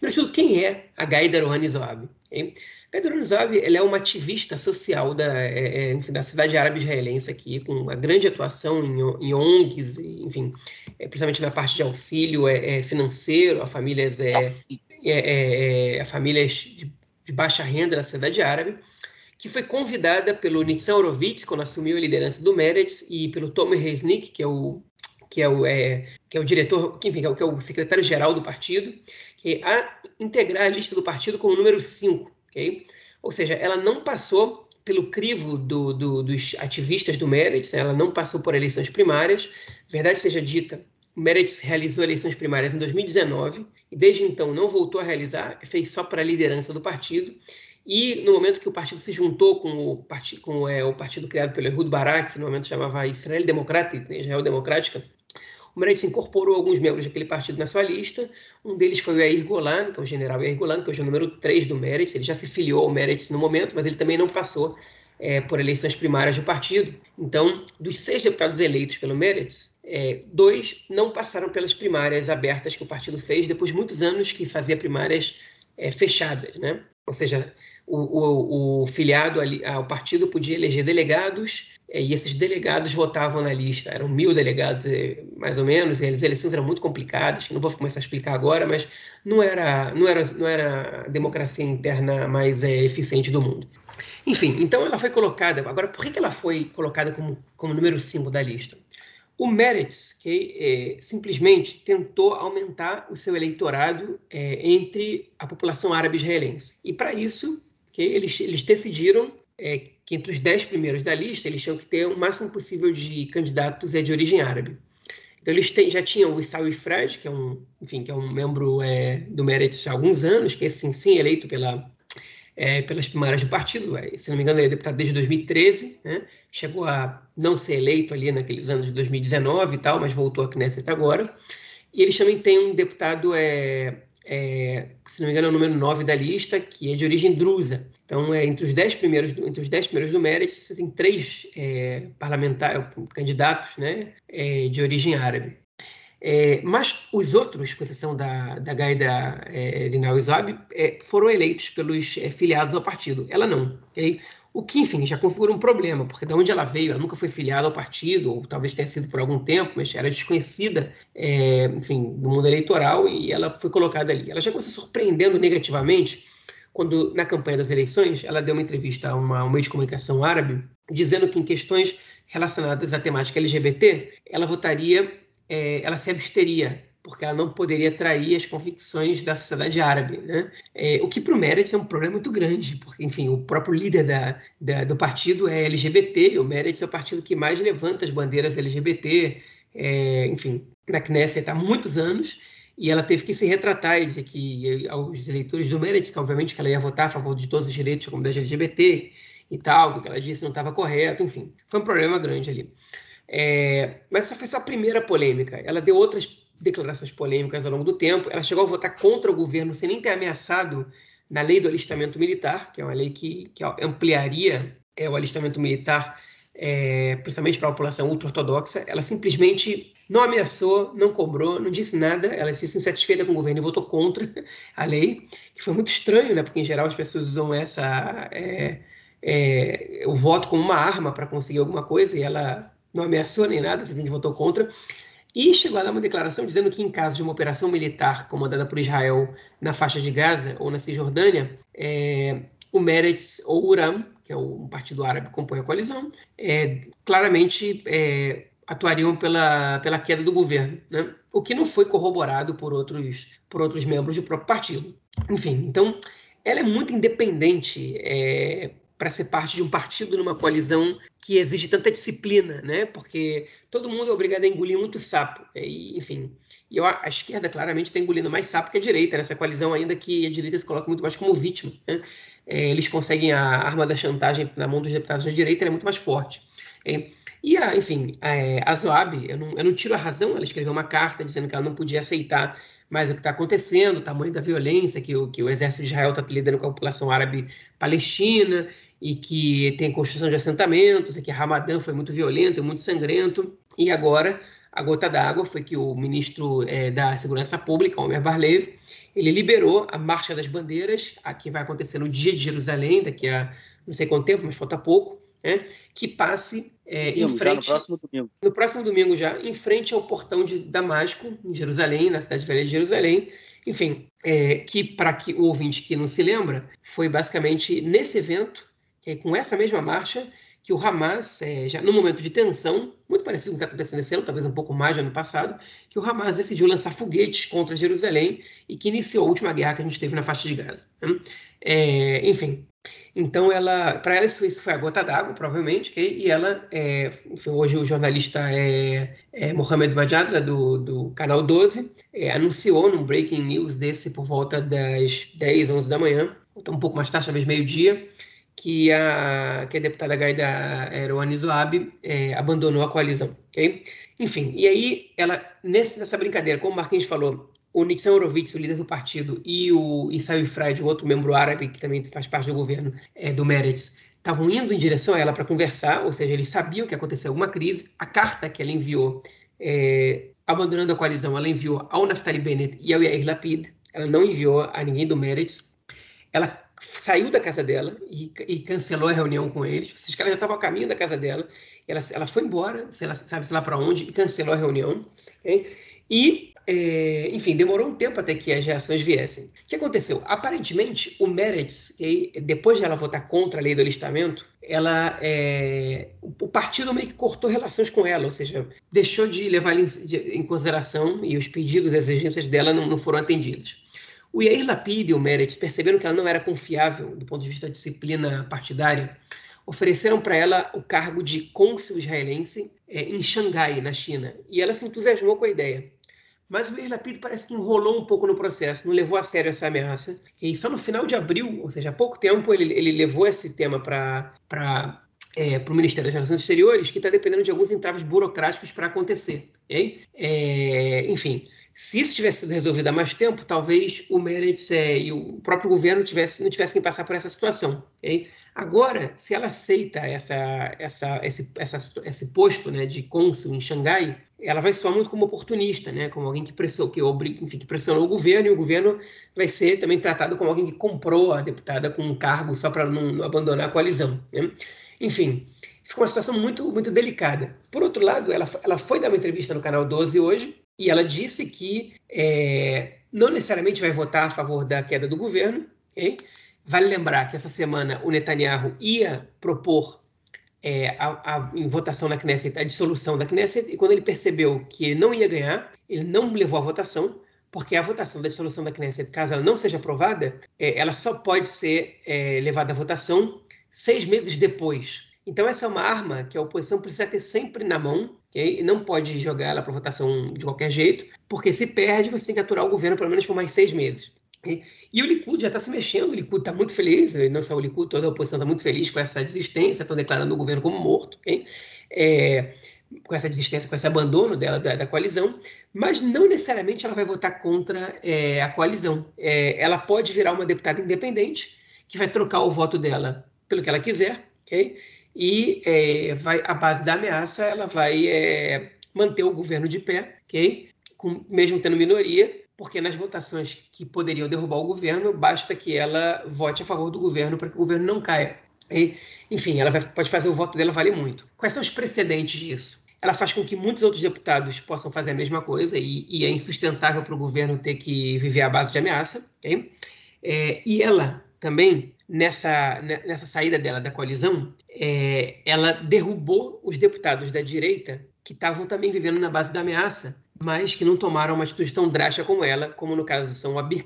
Primeiro de tudo, quem é a Gaida Rouhani Zoab? Okay? Gaida Rouhani Zoab ela é uma ativista social da, é, é, enfim, da cidade árabe israelense aqui, com uma grande atuação em, em ONGs, enfim, é, principalmente na parte de auxílio é, é financeiro a famílias, é, a famílias de, de, baixa renda da cidade árabe, que foi convidada pelo Nitzan Horowitz, quando assumiu a liderança do Meretz, e pelo Tomer Resnick, que é o que é o, é, que é o diretor, enfim, que é o, o secretário-geral do partido, a integrar a lista do partido como número 5, ok? Ou seja, ela não passou pelo crivo do, do, dos ativistas do Meretz, né? ela não passou por eleições primárias. Verdade seja dita, o Meretz realizou eleições primárias em 2019 e desde então não voltou a realizar, fez só para a liderança do partido. E no momento que o partido se juntou com o, com, é, o partido criado pelo Ehud Barak, que no momento chamava Israel Democrática, né, Israel Democrática, Meretz incorporou alguns membros daquele partido na sua lista. Um deles foi o Yair Golan, que é o general Yair Golan, que é o número 3 do Meretz. Ele já se filiou ao Meretz no momento, mas ele também não passou é, por eleições primárias do partido. Então, dos seis deputados eleitos pelo Meretz, é, dois não passaram pelas primárias abertas que o partido fez depois de muitos anos que fazia primárias é, fechadas, né? ou seja, o, o, o filiado ali, ao partido podia eleger delegados e esses delegados votavam na lista. Eram mil delegados, é, mais ou menos, e as eleições eram muito complicadas, não vou começar a explicar agora, mas não era, não era, não era a democracia interna mais é, eficiente do mundo. Enfim, então ela foi colocada. Agora, por que ela foi colocada como, como número 5 da lista? O Meretz que, é, simplesmente tentou aumentar o seu eleitorado é, entre a população árabe israelense. E para isso, que eles, eles decidiram é, que entre os dez primeiros da lista, eles tinham que ter o máximo possível de candidatos é, de origem árabe. Então, eles têm, já tinham o Issau Fred, que é um, enfim, que é um membro é, do Meretz há alguns anos, que é, sim, sim, eleito pela, é, pelas primárias do partido. É, se não me engano, ele é deputado desde 2013, né? chegou a não ser eleito ali naqueles anos de 2019 e tal, mas voltou a Knesset agora. E eles também têm um deputado é, é, se não me engano, é o número 9 da lista, que é de origem drusa. Então, é, entre os 10 primeiros, entre os 10 primeiros do Meretz, você tem três é, parlamentares, candidatos né, é, de origem árabe. É, mas os outros, com exceção da, da Gaida é, Linal Izab, é, foram eleitos pelos é, filiados ao partido. Ela não. Okay? O que, enfim, já configura um problema, porque de onde ela veio, ela nunca foi filiada ao partido, ou talvez tenha sido por algum tempo, mas era desconhecida, é, enfim, do mundo eleitoral, e ela foi colocada ali. Ela já começou surpreendendo negativamente quando, na campanha das eleições, ela deu uma entrevista a uma, um meio de comunicação árabe, dizendo que em questões relacionadas à temática LGBT, ela votaria, é, ela se absteria porque ela não poderia trair as convicções da sociedade árabe. Né? É, o que para o Meretz é um problema muito grande, porque, enfim, o próprio líder da, da, do partido é LGBT, o Meretz é o partido que mais levanta as bandeiras LGBT, é, enfim, na Knesset há muitos anos, e ela teve que se retratar e dizer que aos eleitores do Meretz, que obviamente que ela ia votar a favor de todos os direitos da comunidade LGBT e tal, o que ela disse não estava correto, enfim, foi um problema grande ali. É, mas essa foi só a primeira polêmica. Ela deu outras declarações polêmicas ao longo do tempo. Ela chegou a votar contra o governo sem nem ter ameaçado na lei do alistamento militar, que é uma lei que, que ampliaria é, o alistamento militar, é, principalmente para a população ultra-ortodoxa. Ela simplesmente não ameaçou, não cobrou, não disse nada. Ela se insatisfeita com o governo e votou contra a lei, que foi muito estranho, né? porque em geral as pessoas usam essa. É, é, o voto como uma arma para conseguir alguma coisa e ela não ameaçou nem nada, simplesmente votou contra. E chegou a dar uma declaração dizendo que, em caso de uma operação militar comandada por Israel na faixa de Gaza ou na Cisjordânia, é, o Meretz ou o Uram, que é um partido árabe que compõe a coalizão, é, claramente é, atuariam pela, pela queda do governo, né? o que não foi corroborado por outros, por outros membros do próprio partido. Enfim, então ela é muito independente é, para ser parte de um partido numa coalizão que exige tanta disciplina, né? Porque todo mundo é obrigado a engolir muito sapo. E, enfim, e a, a esquerda claramente está engolindo mais sapo que a direita nessa coalizão, ainda que a direita se coloque muito mais como vítima. Né? É, eles conseguem a arma da chantagem na mão dos deputados da direita, é muito mais forte. É, e, a, enfim, a, a Zoab, eu não, eu não tiro a razão, ela escreveu uma carta dizendo que ela não podia aceitar mais o que está acontecendo, o tamanho da violência que o, que o exército de Israel está lidando com a população árabe palestina, e que tem construção de assentamentos, e que Ramadã foi muito violento, muito sangrento, e agora a gota d'água foi que o ministro é, da Segurança Pública, Omer Barlev, ele liberou a Marcha das Bandeiras, a que vai acontecer no dia de Jerusalém, daqui a não sei quanto tempo, mas falta pouco, né, que passe é, em frente... no próximo domingo. No próximo domingo já, em frente ao portão de Damasco, em Jerusalém, na cidade velha de Jerusalém, enfim, é, que para que o ouvinte que não se lembra, foi basicamente nesse evento que é com essa mesma marcha que o Hamas, é, já no momento de tensão, muito parecido com o que está acontecendo esse ano, talvez um pouco mais no ano passado, que o Hamas decidiu lançar foguetes contra Jerusalém e que iniciou a última guerra que a gente teve na faixa de Gaza. Né? É, enfim, então ela, para ela isso, isso, foi a gota d'água, provavelmente, okay? e ela, é, enfim, hoje o jornalista é, é Mohamed Majadra, do, do Canal 12, é, anunciou num breaking news desse por volta das 10, 11 da manhã, então um pouco mais tarde, talvez meio-dia, que a, que a deputada Gaida Erwan Zoab é, abandonou a coalizão. Okay? Enfim, e aí, ela, nesse, nessa brincadeira, como o Marquinhos falou, o Nixon Horowitz, o líder do partido, e o Isai Freid, outro membro árabe que também faz parte do governo é, do Meretz, estavam indo em direção a ela para conversar, ou seja, eles sabiam que aconteceu alguma crise. A carta que ela enviou, é, abandonando a coalizão, ela enviou ao Naftali Bennett e ao Yair Lapid, ela não enviou a ninguém do Meretz. Ela saiu da casa dela e, e, cancelou a reunião com eles. Esses caras já estavam a caminho da casa dela. Ela, ela foi embora, ela sabe se lá para onde, e cancelou a reunião. Okay? E, é, enfim, demorou um tempo até que as reações viessem. O que aconteceu? Aparentemente, o Meretz, depois de ela votar contra a lei do alistamento, ela, é, o partido meio que cortou relações com ela, ou seja, deixou de levar em, em consideração e os pedidos e exigências dela não, não foram atendidos. O Yair Lapid e o Meretz perceberam que ela não era confiável do ponto de vista da disciplina partidária, ofereceram para ela o cargo de cônsul israelense é, em Xangai, na China, e ela se entusiasmou com a ideia. Mas o Yair Lapid parece que enrolou um pouco no processo, não levou a sério essa ameaça. E só no final de abril, ou seja, há pouco tempo, ele, ele levou esse tema para é, o Ministério das Relações Exteriores, que está dependendo de alguns entraves burocráticos para acontecer. É, enfim, se isso tivesse sido resolvido há mais tempo, talvez o Meretz é, e o próprio governo tivesse, não tivessem que passar por essa situação. Okay? Agora, se ela aceita essa, essa, esse, essa, esse posto né, de cônsul em Xangai, ela vai soar muito como oportunista, né, como alguém que pressionou, que, enfim, que pressionou o governo, e o governo vai ser também tratado como alguém que comprou a deputada com um cargo só para não, não, abandonar a coalizão. Né? Enfim, ficou uma situação muito, muito delicada. Por outro lado, ela, ela foi dar uma entrevista no Canal 12 hoje e ela disse que é, não necessariamente vai votar a favor da queda do governo. Okay? Vale lembrar que essa semana o Netanyahu ia propor é, a, a, em votação na Knesset a dissolução da Knesset e quando ele percebeu que ele não ia ganhar, ele não levou a votação, porque a votação da dissolução da Knesset, caso ela não seja aprovada, é, ela só pode ser é, levada à votação seis meses depois então, essa é uma arma que a oposição precisa ter sempre na mão, okay? não pode jogar ela para votação de qualquer jeito, porque se perde, você tem que aturar o governo pelo menos por mais seis meses. E o Likud já está se mexendo, o Likud está muito feliz, não só o Likud, toda a oposição está muito feliz com essa desistência, estão declarando o governo como morto, okay? é, com essa desistência, com esse abandono dela da, da, coalizão, mas não necessariamente ela vai votar contra é, a coalizão. É, ela pode virar uma deputada independente, que vai trocar o voto dela pelo que ela quiser, ok? e é, vai, a base da ameaça ela vai é, manter o governo de pé, ok? Com, mesmo tendo minoria, porque nas votações que poderiam derrubar o governo, basta que ela vote a favor do governo para que o governo não caia. E, enfim, ela vai, pode fazer o voto dela valer muito. Quais são os precedentes disso? Ela faz com que muitos outros deputados possam fazer a mesma coisa e, e é insustentável para o governo ter que viver à base de ameaça. Okay? É, e ela também nessa, nessa saída dela da coalizão, é, ela derrubou os deputados da direita que estavam também vivendo na base da ameaça, mas que não tomaram uma atitude tão drástica como ela, como no caso são o Abir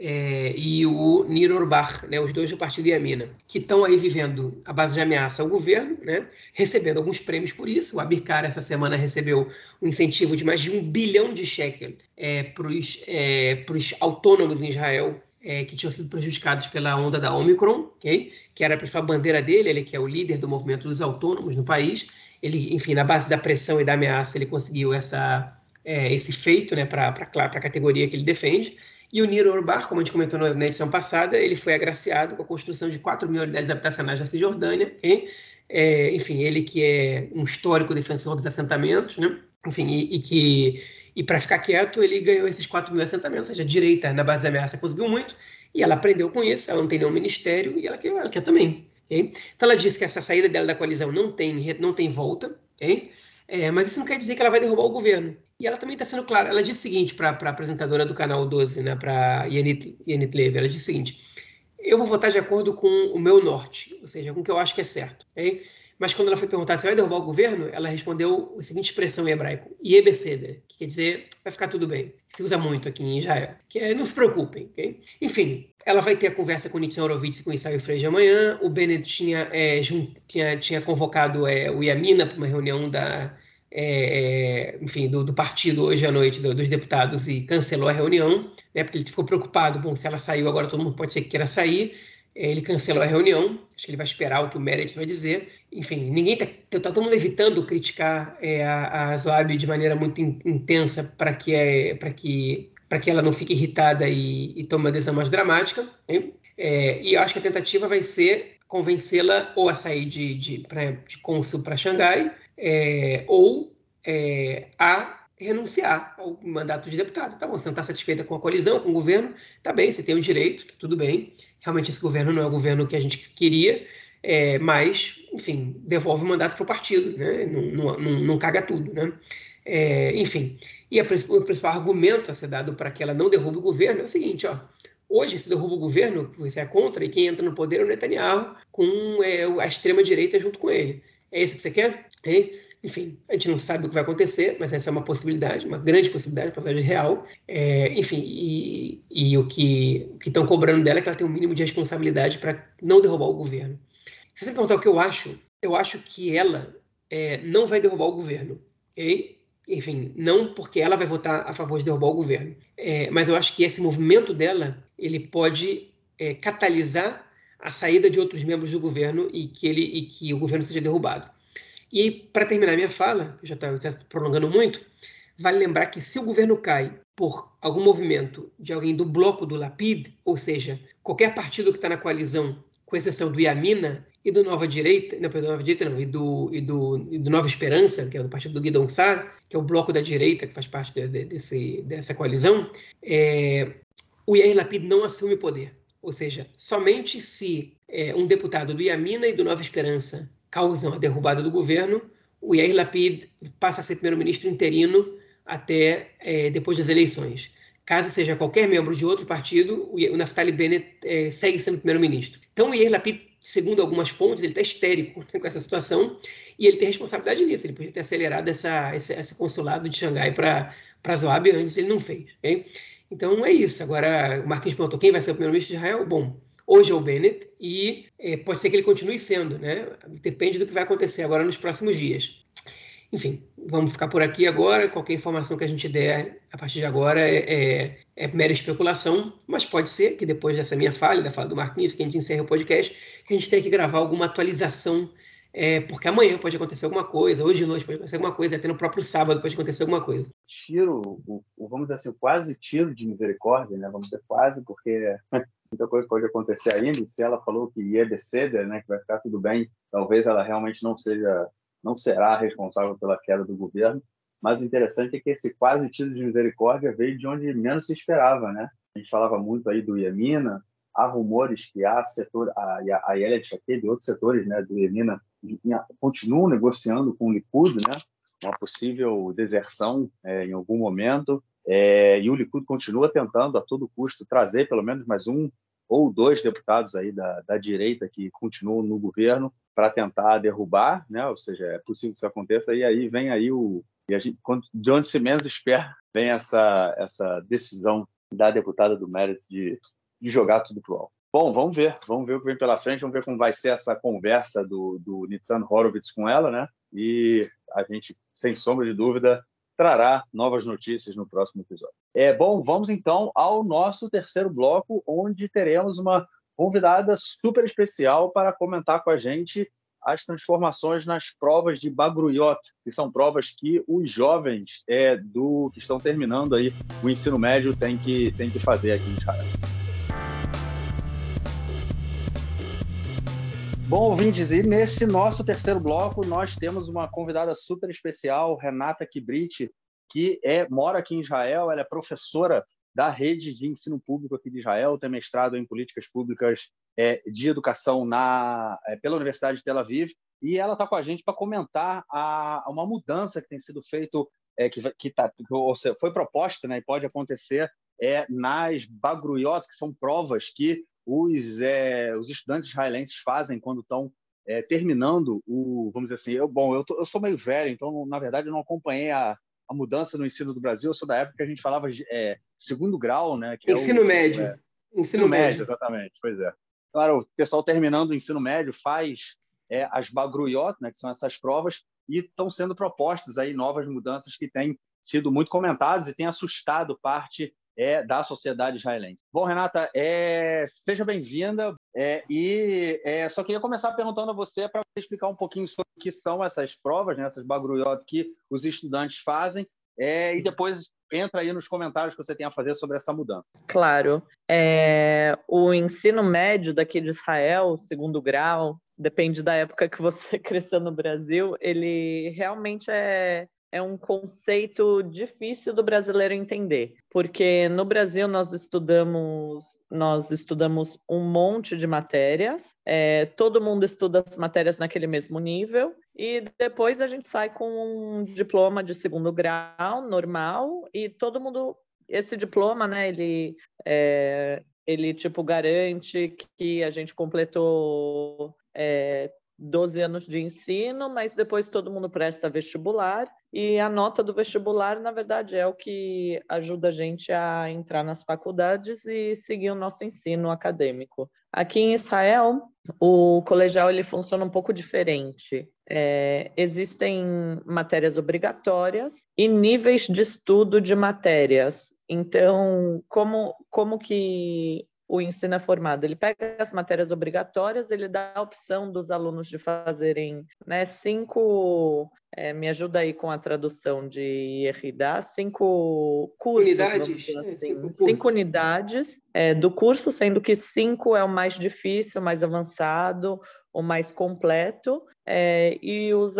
é, e o Nir Orbach, né, os dois do partido Yamina, que estão aí vivendo a base de ameaça ao governo, né, recebendo alguns prêmios por isso. O Abir essa semana recebeu um incentivo de mais de um bilhão de shekel é, para os é, autônomos em Israel é, que tinham sido prejudicados pela onda da Omicron, okay? que era a bandeira dele, ele que é o líder do movimento dos autônomos no país. Ele, enfim, na base da pressão e da ameaça, ele conseguiu essa, é, esse feito né, para a categoria que ele defende. E o Niro Orbar, como a gente comentou na edição passada, ele foi agraciado com a construção de 4 mil unidades habitacionais na Cisjordânia. Okay? É, enfim, ele que é um histórico defensor dos assentamentos, né? enfim, e, e que e para ficar quieto, ele ganhou esses 4 mil assentamentos, ou seja, a direita, na base da ameaça, conseguiu muito, e ela aprendeu com isso, ela não tem nenhum ministério, e ela quer, ela quer também. Okay? Então ela disse que essa saída dela da coalizão não tem, não tem volta, okay? é, mas isso não quer dizer que ela vai derrubar o governo. E ela também está sendo clara. Ela disse o seguinte para a apresentadora do canal 12, né, para Yanit, Yanit Levy, ela disse o seguinte, eu vou votar de acordo com o meu norte, ou seja, com o que eu acho que é certo. Okay? Mas quando ela foi perguntar se vai derrubar o governo, ela respondeu a seguinte expressão em hebraico, Yebeseder, quer dizer vai ficar tudo bem. Se usa muito aqui em Israel, que é não se preocupem, ok? Enfim, ela vai ter a conversa com o Nixon Horowitz e com o Isaiah Freire amanhã. O Bennett tinha, é, tinha, tinha convocado é, o Yamina para uma reunião da, é, é, enfim, do, do, partido hoje à noite, do, dos deputados, e cancelou a reunião, né, porque ele ficou preocupado, bom, se ela saiu agora todo mundo pode ser que queira sair, ele cancelou a reunião, acho que ele vai esperar o que o Meredith vai dizer. Enfim, ninguém está tá, tá todo mundo evitando criticar é, a, a Zoab de maneira muito in, intensa para que, é, que, que ela não fique irritada e, e tome uma decisão mais dramática. É, e acho que a tentativa vai ser convencê-la ou a sair de, de, pra, de cônsul para Xangai, é, ou é, a renunciar ao mandato de deputado. Tá bom, você não está satisfeita com a coalizão, com o governo, tá bem, você tem o direito, tá tudo bem. Realmente esse governo não é o governo que a gente queria, é, mas, enfim, devolve o mandato para o partido, né? não, não, não, caga tudo. Né? É, enfim, e a, o principal argumento a ser dado para que ela não derrube o governo é o seguinte, ó, Hoje se derruba o governo, você é contra, e quem entra no poder é o Netanyahu, com é, a extrema-direita junto com ele. É isso que você quer? Hein? Enfim, a gente não sabe o que vai acontecer, mas essa é uma possibilidade, uma grande possibilidade, passagem real. É, enfim, e, e, o que estão cobrando dela é que ela tem um mínimo de responsabilidade para não derrubar o governo. Se você perguntar o que eu acho, eu acho que ela é, não vai derrubar o governo, ok? Enfim, não porque ela vai votar a favor de derrubar o governo, é, mas eu acho que esse movimento dela ele pode é, catalisar a saída de outros membros do governo e que ele e que o governo seja derrubado. E, para terminar minha fala, já está tá prolongando muito, vale lembrar que se o governo cai por algum movimento de alguém do bloco do Lapid, ou seja, qualquer partido que está na coalizão, com exceção do Iamina e do Nova Direita, não, perdão, Nova Direita não, e do, e do, e do Nova Esperança, que é do partido do Guidon Sar, que é o bloco da direita que faz parte de, de, desse, dessa coalizão, é, o Yair Lapid não assume poder. Ou seja, somente se é, um deputado do Iamina e do Nova Esperança causam a derrubada do governo, o Yair Lapid passa a ser primeiro-ministro interino até é, depois das eleições. Caso seja qualquer membro de outro partido, o Naftali Bennett é, segue sendo primeiro-ministro. Então, o Yair Lapid, segundo algumas fontes, ele está histérico com essa situação e ele tem responsabilidade nisso. Ele podia ter acelerado essa, esse, esse consulado de Xangai para Zoab antes, ele não fez. Okay? Então, é isso. Agora, o Martins perguntou quem vai ser o primeiro-ministro de Israel. Bom, Hoje é o Bennett e é, pode ser que ele continue sendo, né? Depende do que vai acontecer agora nos próximos dias. Enfim, vamos ficar por aqui agora. Qualquer informação que a gente der a partir de agora é, é, é mera especulação, mas pode ser que depois dessa minha fala, da fala do Marquinhos, que a gente encerre o podcast, que a gente tenha que gravar alguma atualização é, porque amanhã pode acontecer alguma coisa, hoje de noite pode acontecer alguma coisa, até no próprio sábado pode acontecer alguma coisa. Tiro, o, o, vamos dizer assim, quase tiro de misericórdia, né? Vamos dizer quase, porque muita coisa pode acontecer ainda. Se ela falou que ia descer, né, que vai ficar tudo bem, talvez ela realmente não seja, não será responsável pela queda do governo. Mas o interessante é que esse quase tiro de misericórdia veio de onde menos se esperava, né? A gente falava muito aí do Iamina, há rumores que há setor, a, a Elia Chaquet e outros setores, né, do Iamina continuam negociando com o Likud, né? Uma possível deserção é, em algum momento. É, e o Likud continua tentando a todo custo trazer pelo menos mais um ou dois deputados aí da, da direita que continuam no governo para tentar derrubar, né? Ou seja, é possível que isso aconteça. E aí vem aí o e gente, de onde se menos espera, vem essa essa decisão da deputada do Meretz de, de jogar tudo pro alto. Bom, vamos ver, vamos ver o que vem pela frente, vamos ver como vai ser essa conversa do, do Nitzan Horowitz com ela, né? E a gente, sem sombra de dúvida, trará novas notícias no próximo episódio. É bom, vamos então ao nosso terceiro bloco, onde teremos uma convidada super especial para comentar com a gente as transformações nas provas de Bagruyot, que são provas que os jovens é, do que estão terminando aí o ensino médio têm que, têm que fazer aqui em Israel. Bom, ouvintes, e nesse nosso terceiro bloco nós temos uma convidada super especial, Renata Kibrit, que é, mora aqui em Israel, ela é professora da rede de ensino público aqui de Israel, tem mestrado em políticas públicas é, de educação na, é, pela Universidade de Tel Aviv, e ela está com a gente para comentar a, uma mudança que tem sido feito, é, que, que, tá, que foi proposta né, e pode acontecer é, nas Bagruyot, que são provas que os, é, os estudantes israelenses fazem quando estão é, terminando o, vamos dizer assim, eu, bom, eu, tô, eu sou meio velho, então na verdade eu não acompanhei a, a mudança no ensino do Brasil. Eu sou da época que a gente falava de é, segundo grau, né? É ensino é o, médio. ensino, ensino médio. médio. exatamente. Pois é. Claro, o pessoal terminando o ensino médio faz é, as bagruyot, né? Que são essas provas e estão sendo propostas aí novas mudanças que têm sido muito comentadas e têm assustado parte é, da sociedade israelense. Bom, Renata, é, seja bem-vinda. É, e é, só queria começar perguntando a você para explicar um pouquinho sobre o que são essas provas, né, essas bagruyot que os estudantes fazem, é, e depois entra aí nos comentários que você tem a fazer sobre essa mudança. Claro. É, o ensino médio daqui de Israel, segundo grau, depende da época que você cresceu no Brasil, ele realmente é é um conceito difícil do brasileiro entender, porque no Brasil nós estudamos nós estudamos um monte de matérias, é, todo mundo estuda as matérias naquele mesmo nível e depois a gente sai com um diploma de segundo grau normal e todo mundo esse diploma, né? Ele é, ele tipo garante que a gente completou é, 12 anos de ensino, mas depois todo mundo presta vestibular e a nota do vestibular, na verdade, é o que ajuda a gente a entrar nas faculdades e seguir o nosso ensino acadêmico. Aqui em Israel, o colegial ele funciona um pouco diferente. É, existem matérias obrigatórias e níveis de estudo de matérias. Então, como, como que o ensino é formado. Ele pega as matérias obrigatórias, ele dá a opção dos alunos de fazerem né, cinco. É, me ajuda aí com a tradução de RDA, cinco cursos. Unidades? É, assim, é, cinco, cinco, unidades é, do curso, sendo que cinco é o mais difícil, mais avançado, o mais completo, é, e os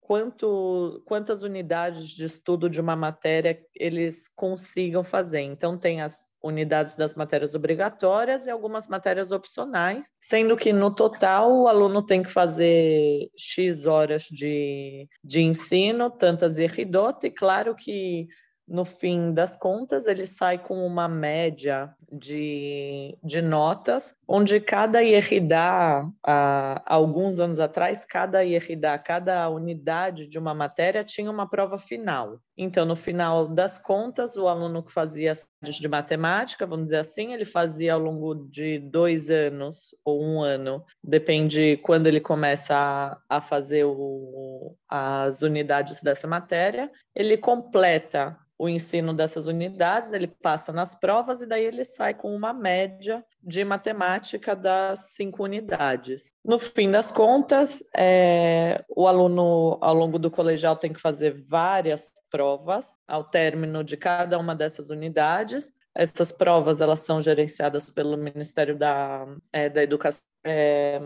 quanto, quantas unidades de estudo de uma matéria eles consigam fazer. Então, tem as unidades das matérias obrigatórias e algumas matérias opcionais, sendo que no total o aluno tem que fazer X horas de, de ensino, tantas RDOT, e claro que no fim das contas, ele sai com uma média de, de notas, onde cada IRDA, há alguns anos atrás, cada IRDA, cada unidade de uma matéria tinha uma prova final. Então, no final das contas, o aluno que fazia de matemática, vamos dizer assim, ele fazia ao longo de dois anos ou um ano, depende quando ele começa a, a fazer o, as unidades dessa matéria, ele completa o ensino dessas unidades, ele passa nas provas e daí ele sai com uma média de matemática das cinco unidades. No fim das contas, é, o aluno, ao longo do colegial, tem que fazer várias provas ao término de cada uma dessas unidades. Essas provas elas são gerenciadas pelo Ministério da, é, da Educação. É,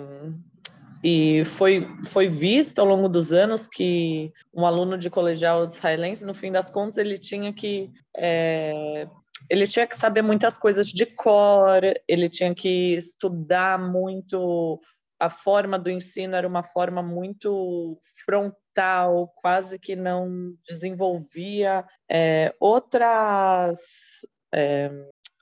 e foi, foi visto ao longo dos anos que um aluno de colegial israelense, no fim das contas, ele tinha que é, ele tinha que saber muitas coisas de cor, ele tinha que estudar muito. A forma do ensino era uma forma muito frontal, quase que não desenvolvia é, outras é,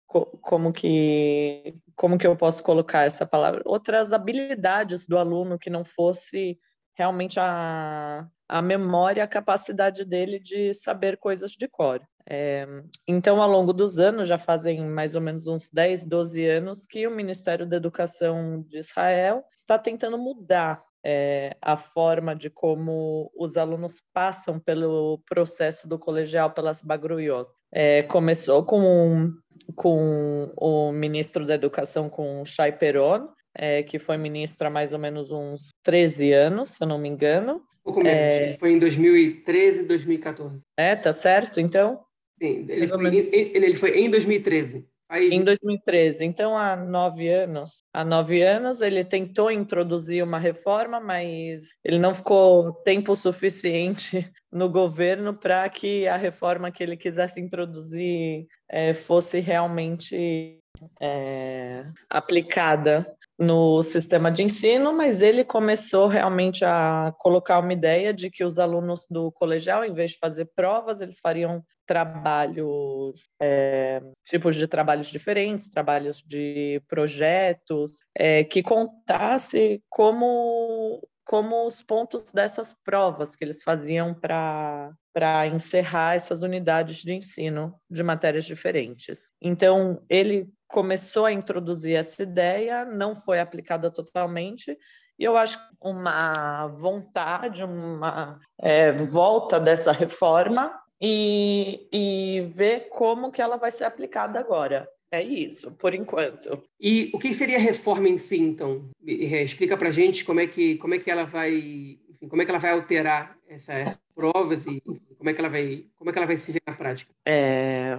como que como que eu posso colocar essa palavra outras habilidades do aluno que não fosse realmente a, a memória a capacidade dele de saber coisas de cor é, então ao longo dos anos já fazem mais ou menos uns 10, 12 anos que o Ministério da Educação de Israel está tentando mudar é, a forma de como os alunos passam pelo processo do colegial pelas Bagruyot. É, começou com, com o ministro da Educação, com Shai Peron, é, que foi ministro há mais ou menos uns 13 anos, se eu não me engano. Pouco menos, é... foi em 2013, 2014. É, tá certo, então? Sim, ele, foi, ele, ele foi em 2013. Aí... Em 2013. Então, há nove anos. Há nove anos, ele tentou introduzir uma reforma, mas ele não ficou tempo suficiente no governo para que a reforma que ele quisesse introduzir é, fosse realmente é, aplicada no sistema de ensino, mas ele começou realmente a colocar uma ideia de que os alunos do colegial, em vez de fazer provas, eles fariam trabalhos, é, tipos de trabalhos diferentes, trabalhos de projetos, é, que contasse como como os pontos dessas provas que eles faziam para para encerrar essas unidades de ensino de matérias diferentes. Então, ele começou a introduzir essa ideia, não foi aplicada totalmente, e eu acho uma vontade, uma é, volta dessa reforma e, e ver como que ela vai ser aplicada agora. É isso, por enquanto. E o que seria a reforma em si, então? Explica para gente como é que como é que ela vai, enfim, como é que ela vai alterar essa, essas provas e enfim, como é que ela vai como é que ela vai se ver na prática? É,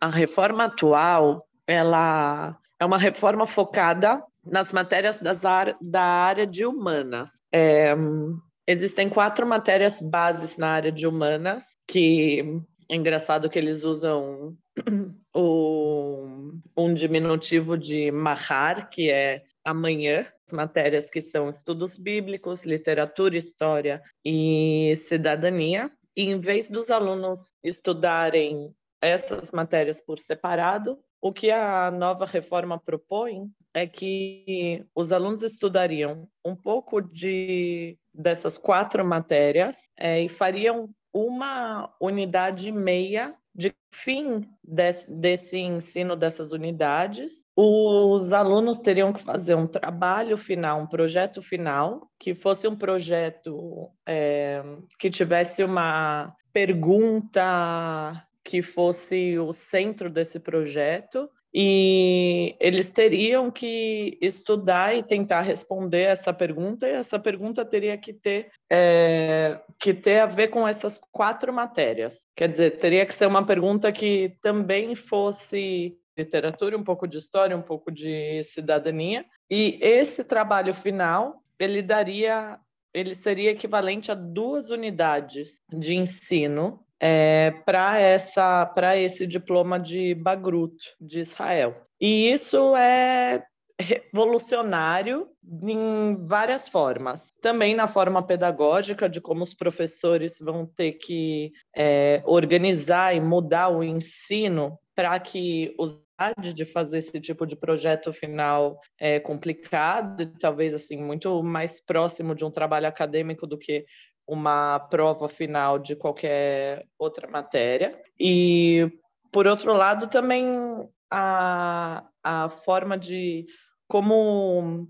a reforma atual ela é uma reforma focada nas matérias das da área de humanas. É, existem quatro matérias bases na área de humanas, que é engraçado que eles usam o, um diminutivo de mahar, que é amanhã, matérias que são estudos bíblicos, literatura, história e cidadania. E em vez dos alunos estudarem essas matérias por separado, o que a nova reforma propõe é que os alunos estudariam um pouco de dessas quatro matérias é, e fariam uma unidade e meia de fim desse, desse, ensino dessas unidades, os alunos teriam que fazer um trabalho final, um projeto final, que fosse um projeto é, que tivesse uma pergunta que fosse o centro desse projeto e eles teriam que estudar e tentar responder essa pergunta, e essa pergunta teria que ter, é, que ter a ver com essas quatro matérias. Quer dizer, teria que ser uma pergunta que também fosse literatura, um pouco de história, um pouco de cidadania, e esse trabalho final ele daria, ele seria equivalente a duas unidades de ensino é, para esse diploma de Bagrut de Israel. E isso é revolucionário em várias formas. Também na forma pedagógica, de como os professores vão ter que é, organizar e mudar o ensino para que os de fazer esse tipo de projeto final é complicado, talvez assim muito mais próximo de um trabalho acadêmico do que uma prova final de qualquer outra matéria. E, por outro lado, também a, a forma de como,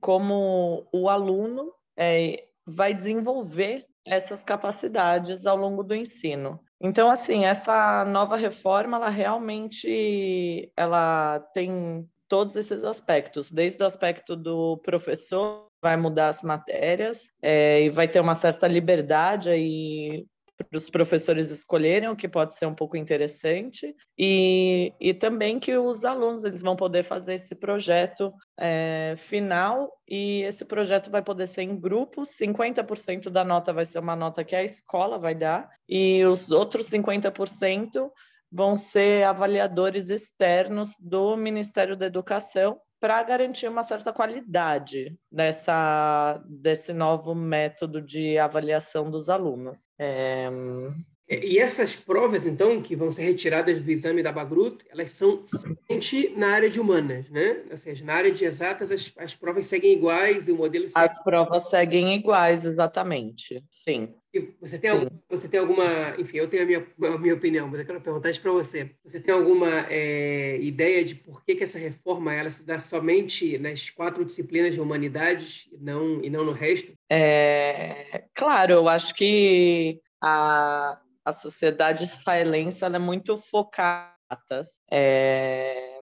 como o aluno é, vai desenvolver essas capacidades ao longo do ensino. Então, assim, essa nova reforma, ela realmente ela tem todos esses aspectos, desde o aspecto do professor vai mudar as matérias é, e vai ter uma certa liberdade aí para os professores escolherem, o que pode ser um pouco interessante, e, e também que os alunos eles vão poder fazer esse projeto é, final, e esse projeto vai poder ser em grupos, 50% da nota vai ser uma nota que a escola vai dar, e os outros 50% vão ser avaliadores externos do Ministério da Educação, para garantir uma certa qualidade dessa, desse novo método de avaliação dos alunos. É... E essas provas, então, que vão ser retiradas do exame da Bagrut, elas são somente na área de humanas, né? Ou seja, na área de exatas, as, as provas seguem iguais e o modelo... Segue... As provas seguem iguais, exatamente, sim. E você tem, algum, você tem alguma... Enfim, eu tenho a minha, a minha opinião, mas eu quero perguntar isso para você. Você tem alguma é, ideia de por que, que essa reforma ela se dá somente nas quatro disciplinas de humanidades e não, e não no resto? É, claro, eu acho que a a sociedade israelense é muito focada. É...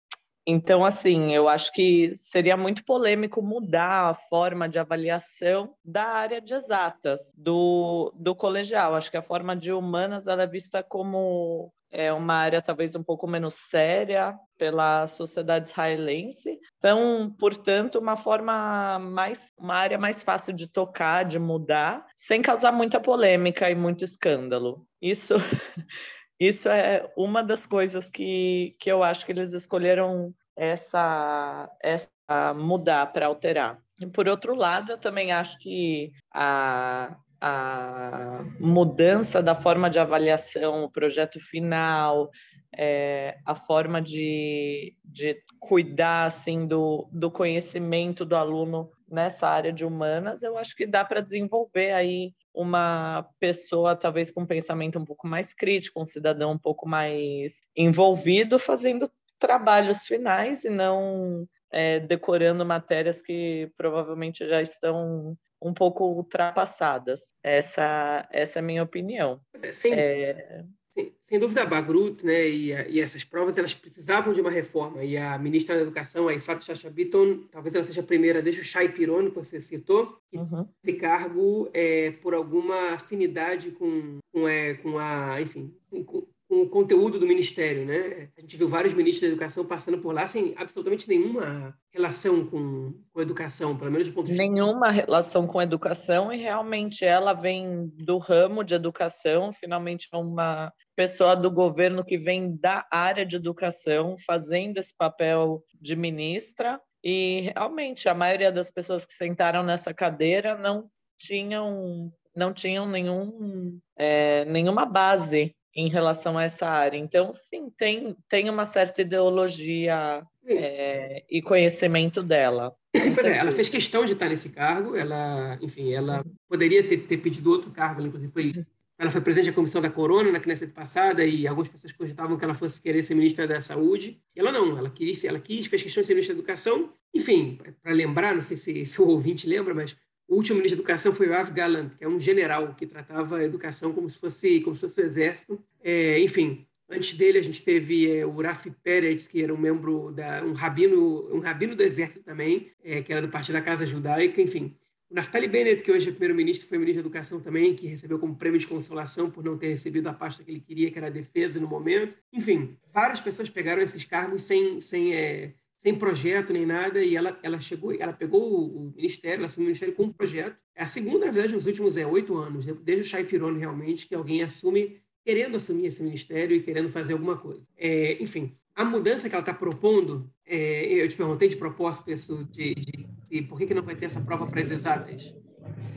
Então, assim, eu acho que seria muito polêmico mudar a forma de avaliação da área de exatas, do, do colegial. Acho que a forma de humanas ela é vista como é uma área talvez um pouco menos séria pela sociedade israelense. Então, portanto, uma forma mais, uma área mais fácil de tocar, de mudar, sem causar muita polêmica e muito escândalo. Isso, isso é uma das coisas que, que eu acho que eles escolheram essa, essa mudar para alterar. E por outro lado, eu também acho que a, a mudança da forma de avaliação, o projeto final, é, a forma de, de cuidar assim do, do conhecimento do aluno nessa área de humanas, eu acho que dá para desenvolver aí uma pessoa talvez com um pensamento um pouco mais crítico, um cidadão um pouco mais envolvido, fazendo trabalhos finais e não é, decorando matérias que provavelmente já estão um pouco ultrapassadas. Essa, essa é a minha opinião. Sem, é... sem, sem dúvida, a Bagrut né, e, a, e, essas provas elas precisavam de uma reforma. E a ministra da Educação, a Ifat Chacha Bitton, talvez ela seja a primeira, desde o Shai Piron, que você citou, que uhum. esse cargo é, por alguma afinidade com, com, é, com a, enfim, com, com o conteúdo do ministério, né? A gente viu vários ministros da educação passando por lá sem absolutamente nenhuma relação com, com educação, pelo menos do ponto de vista. Nenhuma relação com educação, e realmente ela vem do ramo de educação, finalmente é uma pessoa do governo que vem da área de educação, fazendo esse papel de ministra, e realmente a maioria das pessoas que sentaram nessa cadeira não tinham, não tinham nenhum, é, nenhuma base em relação a essa área. Então, sim, tem, tem uma certa ideologia é, e conhecimento dela. Pois é, ela fez questão de estar nesse cargo, ela, enfim, ela poderia ter, ter pedido outro cargo, inclusive foi, ela foi presidente da comissão da Corona na Knesset passada e algumas pessoas cogitavam que ela fosse querer ser ministra da Saúde. E ela não, ela quis, ela quis, fez questão de ser ministra da Educação. Enfim, para lembrar, não sei se, se o ouvinte lembra, mas o último ministro da Educação foi o Av Galant, que é um general que tratava a educação como se fosse, como se fosse o exército. É, enfim, antes dele a gente teve é, o Rafi Pérez, que era um membro da um rabino, um rabino do exército também, é, que era do Partido da Casa Judaica. Enfim, o Naftali Bennett, que hoje é primeiro-ministro, foi ministro da Educação também, que recebeu como prêmio de consolação por não ter recebido a pasta que ele queria, que era a defesa no momento. Enfim, várias pessoas pegaram esses cargos sem, sem é, sem projeto nem nada, e ela, ela chegou, ela pegou o, ministério, ela assumiu o ministério com um projeto. É a segunda, na verdade, nos últimos é, oito anos, né? desde o Chay Pirone, realmente, que alguém assume, querendo assumir esse ministério e querendo fazer alguma coisa. É, enfim, a mudança que ela está propondo, é, eu te perguntei de propósito isso, de, de, de, por que, que não vai ter essa prova para as exatas.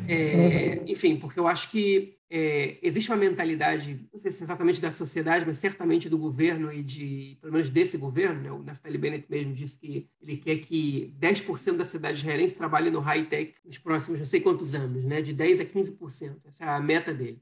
É, enfim, porque eu acho que é, existe uma mentalidade, não sei se exatamente da sociedade, mas certamente do governo e de, pelo menos desse governo, né? o Naftali Bennett mesmo disse que ele quer que 10% da cidade israelense trabalhe no high-tech nos próximos não sei quantos anos, né? de 10% a 15%. Essa é a meta dele.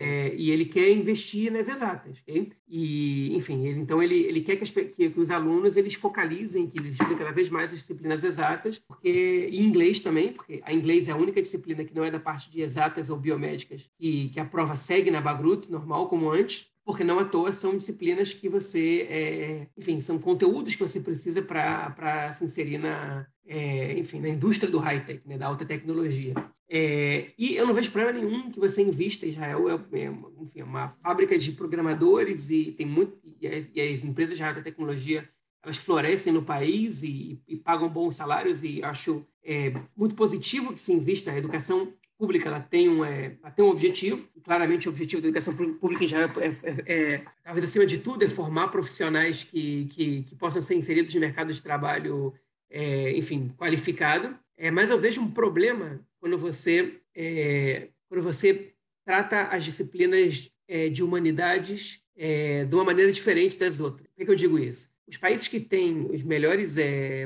É, e ele quer investir nas exatas. Okay? E, enfim, ele, então ele, ele quer que, as, que, que, os alunos eles focalizem, que eles estudem cada vez mais as disciplinas exatas, porque em inglês também, porque a inglês é a única disciplina que não é da parte de exatas ou biomédicas e que a prova segue na Bagrut, normal, como antes, porque não à toa são disciplinas que você, é, enfim, são conteúdos que você precisa para se inserir na, é, enfim, na indústria do high-tech, né, da alta tecnologia. É, e eu não vejo problema nenhum que você invista. Israel é, é, enfim, é uma fábrica de programadores e tem muito e as, e as empresas de alta tecnologia elas florescem no país e, e pagam bons salários e acho é, muito positivo que se invista. A educação pública ela tem, um, é, ela tem um objetivo, claramente o objetivo da educação pública em geral é, é, é, talvez acima de tudo, é formar profissionais que, que, que possam ser inseridos no mercado de trabalho, é, enfim, qualificado. É, mas eu vejo um problema quando você, é, quando você trata as disciplinas de humanidades de uma maneira diferente das outras. Por que, que eu digo isso? Os países que têm os melhores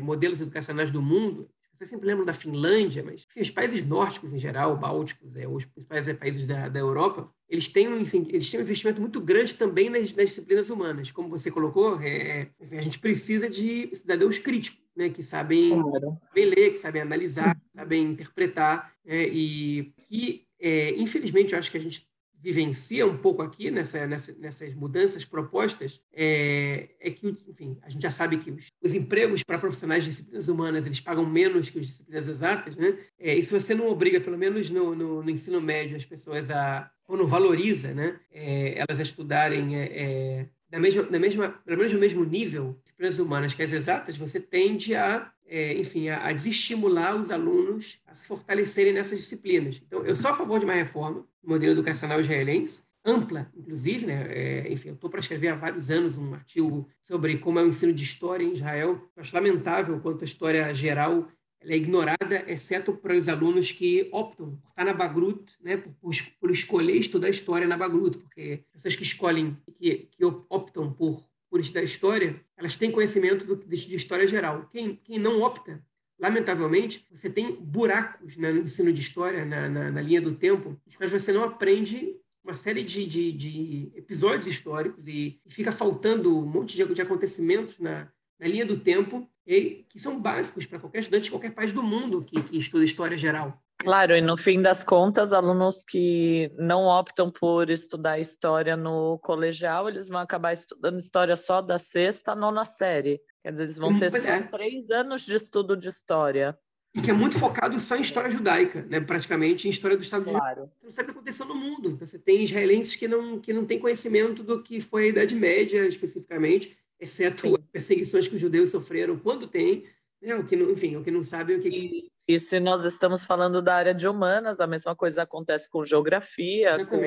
modelos educacionais do mundo, você sempre lembra da Finlândia, mas enfim, os países nórdicos em geral, bálticos, é, os principais é, países da, da Europa, eles têm, um, eles têm um investimento muito grande também nas, nas disciplinas humanas. Como você colocou, é, enfim, a gente precisa de cidadãos críticos, né, que sabem claro. ler, que sabem analisar, que sabem interpretar, é, e que, é, infelizmente, eu acho que a gente vivencia um pouco aqui nessa, nessa, nessas mudanças propostas é, é, que, enfim, a gente já sabe que os, os empregos para profissionais de disciplinas humanas eles pagam menos que as disciplinas exatas, né? É, e se você não obriga, pelo menos no, no, no ensino médio, as pessoas a ou não valoriza, né? É, elas a estudarem é, é, da mesma, da mesma, pelo menos no mesmo nível, disciplinas humanas que as exatas, você tende a é, enfim, a, a, desestimular os alunos a se fortalecerem nessas disciplinas. Então, eu sou a favor de uma reforma do modelo educacional israelense, ampla, inclusive, né? É, enfim, eu estou para escrever há vários anos um artigo sobre como é o ensino de história em Israel. Eu acho lamentável quanto a história geral é ignorada, exceto para os alunos que optam por estar na Bagrut, né? por, por, escolher estudar história na Bagrut, porque pessoas que escolhem, que, que optam por por estudar história, elas têm conhecimento do, de, de, história geral. Quem, quem não opta, lamentavelmente, você tem buracos né, no ensino de história, na, na, na, linha do tempo, nos quais você não aprende uma série de, de, de episódios históricos e, e, fica faltando um monte de, de acontecimentos na, na linha do tempo e, que são básicos para qualquer estudante de qualquer país do mundo que, que estuda história geral. Claro, e no fim das contas, alunos que não optam por estudar história no colegial, eles vão acabar estudando história só da sexta à nona série. Quer dizer, eles vão ter só é. três anos de estudo de história. E que é muito focado só em história judaica, né? praticamente em história do Estado claro. Você não sabe o que aconteceu no mundo. Então, você tem israelenses que não, que não têm conhecimento do que foi a Idade Média, especificamente, exceto Sim. perseguições que os judeus sofreram, quando tem, né? o que não, enfim, o que não sabe o que. E, e se nós estamos falando da área de humanas, a mesma coisa acontece com geografia, com,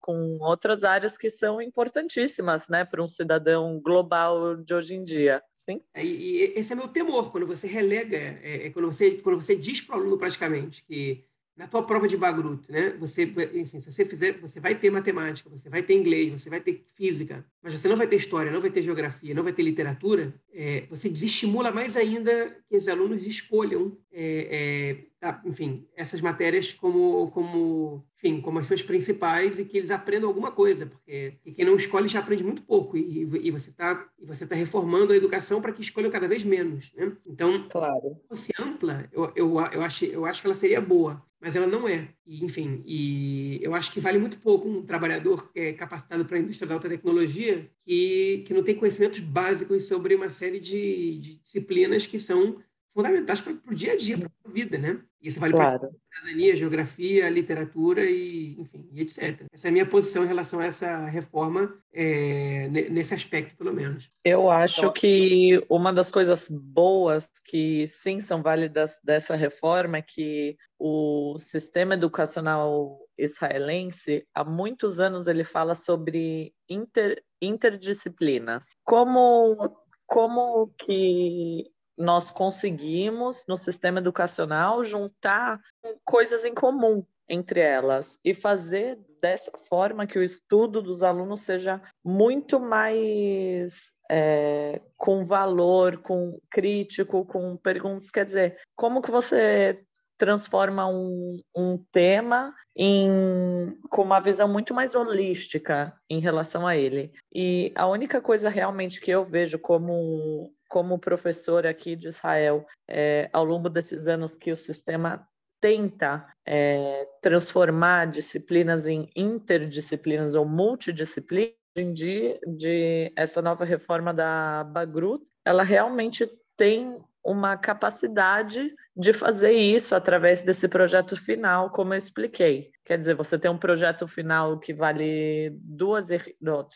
com, outras áreas que são importantíssimas, né, para um cidadão global de hoje em dia. Sim. É, e, e esse é meu temor quando você relega, é, é quando você quando você diz para o aluno praticamente que na tua prova de Bagruto, né? Você, assim, se você fizer, você vai ter matemática, você vai ter inglês, você vai ter física, mas você não vai ter história, não vai ter geografia, não vai ter literatura. É, você desestimula mais ainda que os alunos escolham, é, é, enfim, essas matérias como, como, enfim, como as suas principais e que eles aprendam alguma coisa, porque quem não escolhe já aprende muito pouco e, e você está você tá reformando a educação para que escolham cada vez menos, né? Então, claro. se ampla, eu, eu, eu, acho, eu acho que ela seria boa mas ela não é. E, enfim, e eu acho que vale muito pouco um trabalhador é capacitado para a indústria da alta tecnologia que, que não tem conhecimentos básicos sobre uma série de, de disciplinas que são fundamentais para o dia a dia, para a vida, né? Isso vale claro. para cidadania, geografia, literatura e, enfim, e etc. Essa é a minha posição em relação a essa reforma, é, nesse aspecto, pelo menos. Eu acho então, que uma das coisas boas que sim são válidas dessa reforma é que o sistema educacional israelense, há muitos anos ele fala sobre inter, interdisciplinas. Como, como que nós conseguimos, no sistema educacional, juntar coisas em comum entre elas e fazer dessa forma que o estudo dos alunos seja muito mais é, com valor, com crítico, com perguntas. Quer dizer, como que você transforma um, um tema em, com uma visão muito mais holística em relação a ele. E a única coisa realmente que eu vejo como como professor aqui de Israel, é, ao longo desses anos que o sistema tenta é, transformar disciplinas em interdisciplinas ou multidisciplinas, de, de essa nova reforma da Bagrut, ela realmente tem uma capacidade de fazer isso através desse projeto final, como eu expliquei. Quer dizer, você tem um projeto final que vale duas,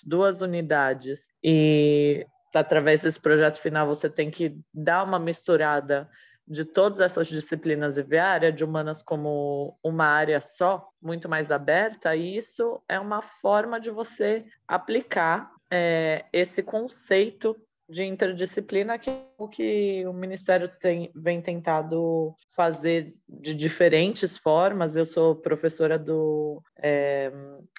duas unidades e através desse projeto final, você tem que dar uma misturada de todas essas disciplinas e ver a área de humanas como uma área só, muito mais aberta, e isso é uma forma de você aplicar é, esse conceito de interdisciplina, que é o que o Ministério tem, vem tentado fazer de diferentes formas. Eu sou professora do, é,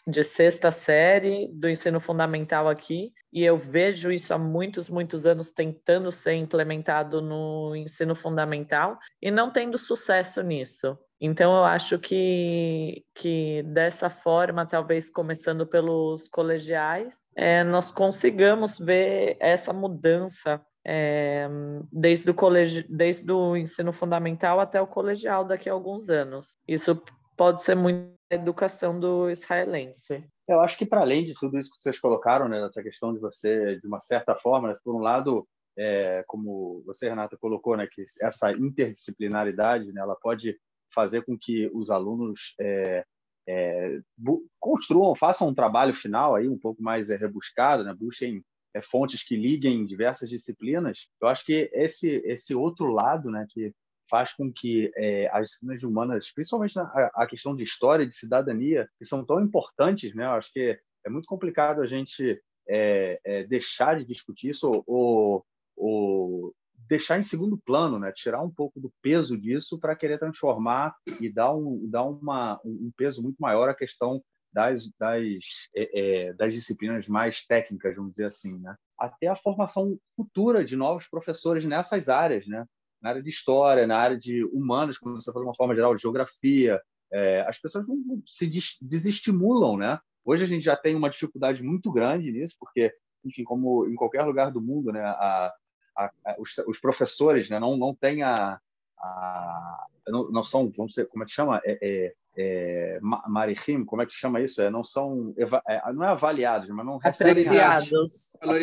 de sexta série do ensino fundamental aqui, e eu vejo isso há muitos, muitos anos tentando ser implementado no ensino fundamental e não tendo sucesso nisso. Então, eu acho que, que dessa forma, talvez começando pelos colegiais, é, nós consigamos ver essa mudança é, desde, o colegi desde o ensino fundamental até o colegial daqui a alguns anos. Isso pode ser muito a educação do israelense. Eu acho que para além de tudo isso que vocês colocaram, né, nessa questão de você, de uma certa forma, né, por um lado, é, como você, Renata, colocou, né, que essa interdisciplinaridade, né, ela pode fazer com que os alunos é, é, construam, façam um trabalho final aí um pouco mais é, rebuscado, né? busquem é, fontes que liguem diversas disciplinas. Eu acho que esse esse outro lado, né, que faz com que é, as disciplinas humanas, principalmente a, a, questão de história e de cidadania, que são tão importantes, né? Eu acho que é muito complicado a gente é, é, deixar de discutir isso ou, ou, ou deixar em segundo plano, né? tirar um pouco do peso disso para querer transformar e dar um, dar uma, um peso muito maior à questão das, das, é, é, das disciplinas mais técnicas, vamos dizer assim, né? até a formação futura de novos professores nessas áreas, né? na área de história, na área de humanas, como você falou de uma forma geral, geografia. É, as pessoas não se desestimulam, né? Hoje a gente já tem uma dificuldade muito grande nisso, porque, enfim, como em qualquer lugar do mundo, né, a, a, a, os, os, professores né, não, não têm a, a não, não, são, vamos dizer, como é que chama? É, é, é, marihim, como é que chama isso? É, não são, é, não é avaliados, mas não apreciados,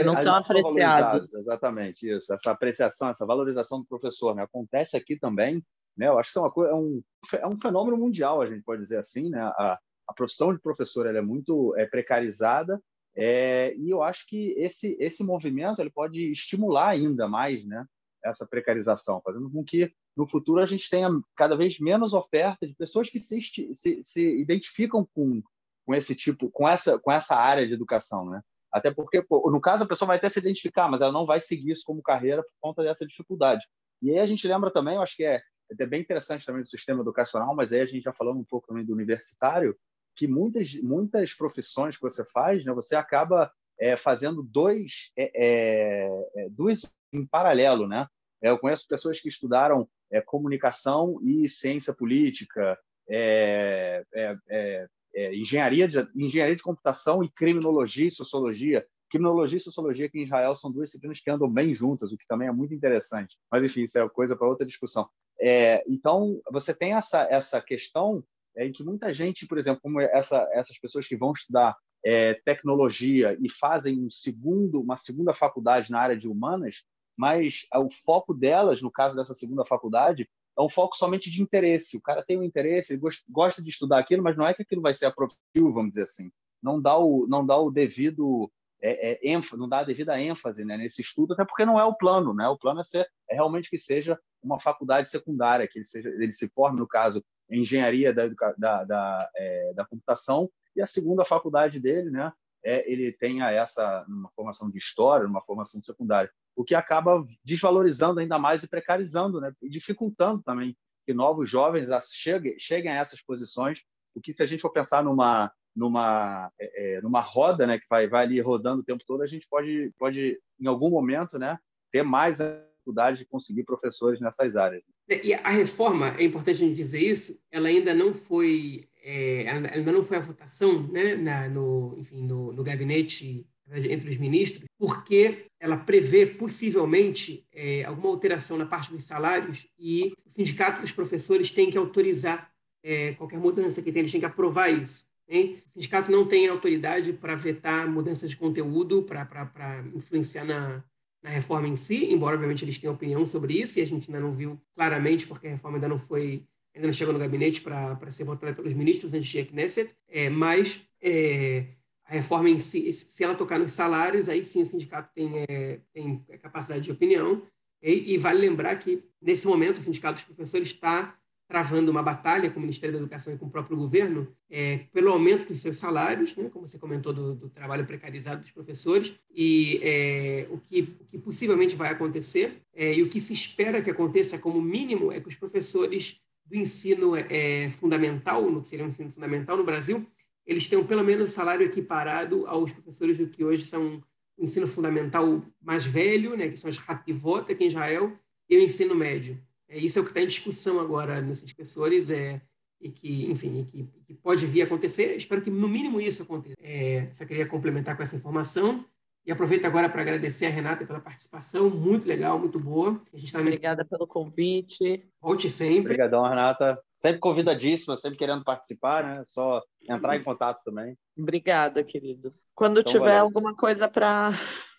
não são apreciados. Exatamente isso. Essa apreciação, essa valorização do professor, né, acontece aqui também. Né, eu acho que é, uma coisa, é, um, é um fenômeno mundial, a gente pode dizer assim. Né, a, a profissão de professor ela é muito é, precarizada é, e eu acho que esse esse movimento ele pode estimular ainda mais, né? essa precarização, fazendo com que no futuro a gente tenha cada vez menos oferta de pessoas que se, se, se identificam com, com esse tipo, com essa, com essa área de educação, né? Até porque, no caso, a pessoa vai até se identificar, mas ela não vai seguir isso como carreira por conta dessa dificuldade. E aí a gente lembra também, eu acho que é, é bem interessante também do sistema educacional, mas aí a gente já falando um pouco também do universitário, que muitas muitas profissões que você faz, né, você acaba é, fazendo dois, é, é, é dois em paralelo, né? É, eu conheço pessoas que estudaram é, comunicação e ciência política, engenharia, de, engenharia de computação e criminologia e sociologia. Criminologia e sociologia aqui em Israel são duas disciplinas que andam bem juntas, o que também é muito interessante. Mas, enfim, isso é coisa para outra discussão. então, você tem essa, essa questão em que muita gente, por exemplo, como essa, essas pessoas que vão estudar é, tecnologia e fazem um segundo, uma segunda faculdade na área de humanas, mas o foco delas, no caso dessa segunda faculdade, é um foco somente de interesse. O cara tem um interesse, ele gosta de estudar aquilo, mas não é que aquilo vai ser aprovativo, vamos dizer assim. Não dá o, não dá o devido é, é, ênfase, não dá a devida ênfase né, nesse estudo, até porque não é o plano, né? O plano é, ser, é realmente que seja uma faculdade secundária, que ele, seja, ele se forme, no caso, engenharia da, da, da, é, da computação, e a segunda faculdade dele, né, é, ele tenha essa uma formação de história, uma formação secundária, o que acaba desvalorizando ainda mais e precarizando, né, e dificultando também que novos jovens cheguem, cheguem a essas posições. O que se a gente for pensar numa numa é, é, numa roda, né, que vai vai ali rodando o tempo todo, a gente pode pode em algum momento, né, ter mais dificuldade de conseguir professores nessas áreas. E a reforma, é importante a gente dizer isso, ela ainda não foi, é, ainda não foi a votação né, na, no, enfim, no, no gabinete entre os ministros, porque ela prevê possivelmente é, alguma alteração na parte dos salários e o sindicato dos professores tem que autorizar é, qualquer mudança que tem, eles têm que aprovar isso. Hein? O sindicato não tem autoridade para vetar mudanças de conteúdo, para influenciar na, na reforma em si, embora obviamente eles tenham opinião sobre isso e a gente ainda não viu claramente porque a reforma ainda não foi ainda não chegou no gabinete para ser votada pelos ministros antes de Knesset, é, mas é, a reforma em si, se ela tocar nos salários, aí sim o sindicato tem, é, tem capacidade de opinião. E, e, vale lembrar que nesse momento o sindicato dos professores está travando uma batalha com o Ministério da Educação e com o próprio governo é, pelo aumento dos seus salários, né, como você comentou do, do trabalho precarizado dos professores, e é, o, que, o, que, possivelmente vai acontecer, é, e o que se espera que aconteça como mínimo é que os professores do ensino é, fundamental, no que seria um ensino fundamental no Brasil, eles tenham pelo menos salário equiparado aos professores do que hoje são o ensino fundamental mais velho, né, que são as Hativot aqui em Israel, e o ensino médio. É, isso é o que está em discussão agora nos espessores é, e que, enfim, que, que, pode vir a acontecer. Espero que, no mínimo, isso aconteça. É, só queria complementar com essa informação. E aproveito agora para agradecer a Renata pela participação, muito legal, muito boa. A gente também... Obrigada pelo convite. Volte sempre. Obrigadão, Renata. Sempre convidadíssima, sempre querendo participar, né? Só entrar em contato também. Obrigada, queridos. Quando então, tiver valeu. alguma coisa para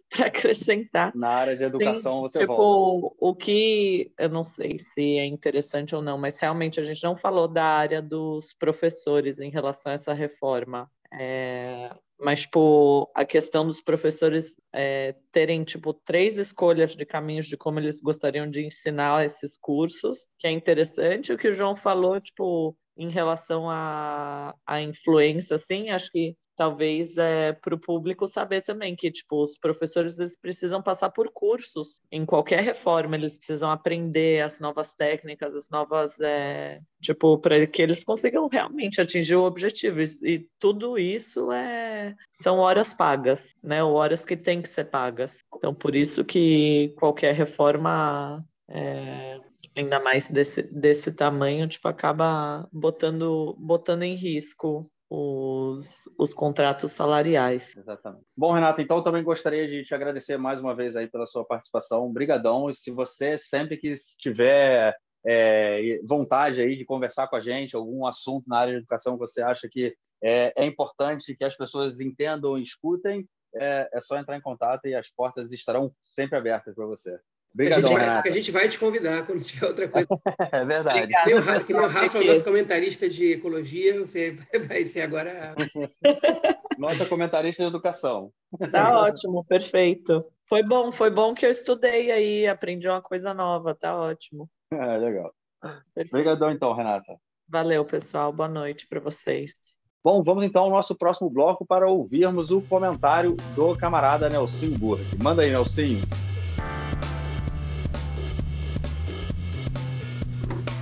para acrescentar. Na área de educação Tem, você tipo, volta. O que eu não sei se é interessante ou não, mas realmente a gente não falou da área dos professores em relação a essa reforma. É, mas tipo a questão dos professores é, terem tipo três escolhas de caminhos de como eles gostariam de ensinar esses cursos que é interessante o que o João falou tipo em relação à, à influência assim acho que talvez é, para o público saber também que tipo os professores eles precisam passar por cursos em qualquer reforma eles precisam aprender as novas técnicas as novas é, tipo para que eles consigam realmente atingir o objetivo. E, tudo isso é são horas pagas né horas que têm que ser pagas. Então por isso que qualquer reforma é, ainda mais desse, desse tamanho tipo acaba botando botando em risco os, os contratos salariais. Exatamente. Bom, Renato, então também gostaria de te agradecer mais uma vez aí pela sua participação. Obrigadão. E se você sempre que tiver é, vontade aí de conversar com a gente, algum assunto na área de educação que você acha que é, é importante que as pessoas entendam e escutem, é, é só entrar em contato e as portas estarão sempre abertas para você. Obrigadão, a gente, a gente vai te convidar quando tiver outra coisa. é verdade. Obrigado, o Rafa, o Rafa, nosso comentarista de ecologia, você vai ser agora. Nossa comentarista de educação. Tá ótimo, perfeito. Foi bom, foi bom que eu estudei aí, aprendi uma coisa nova, tá ótimo. É, legal. Obrigadão então, Renata. Valeu, pessoal. Boa noite para vocês. Bom, vamos então ao nosso próximo bloco para ouvirmos o comentário do camarada Nelson Burg. Manda aí, Nelson.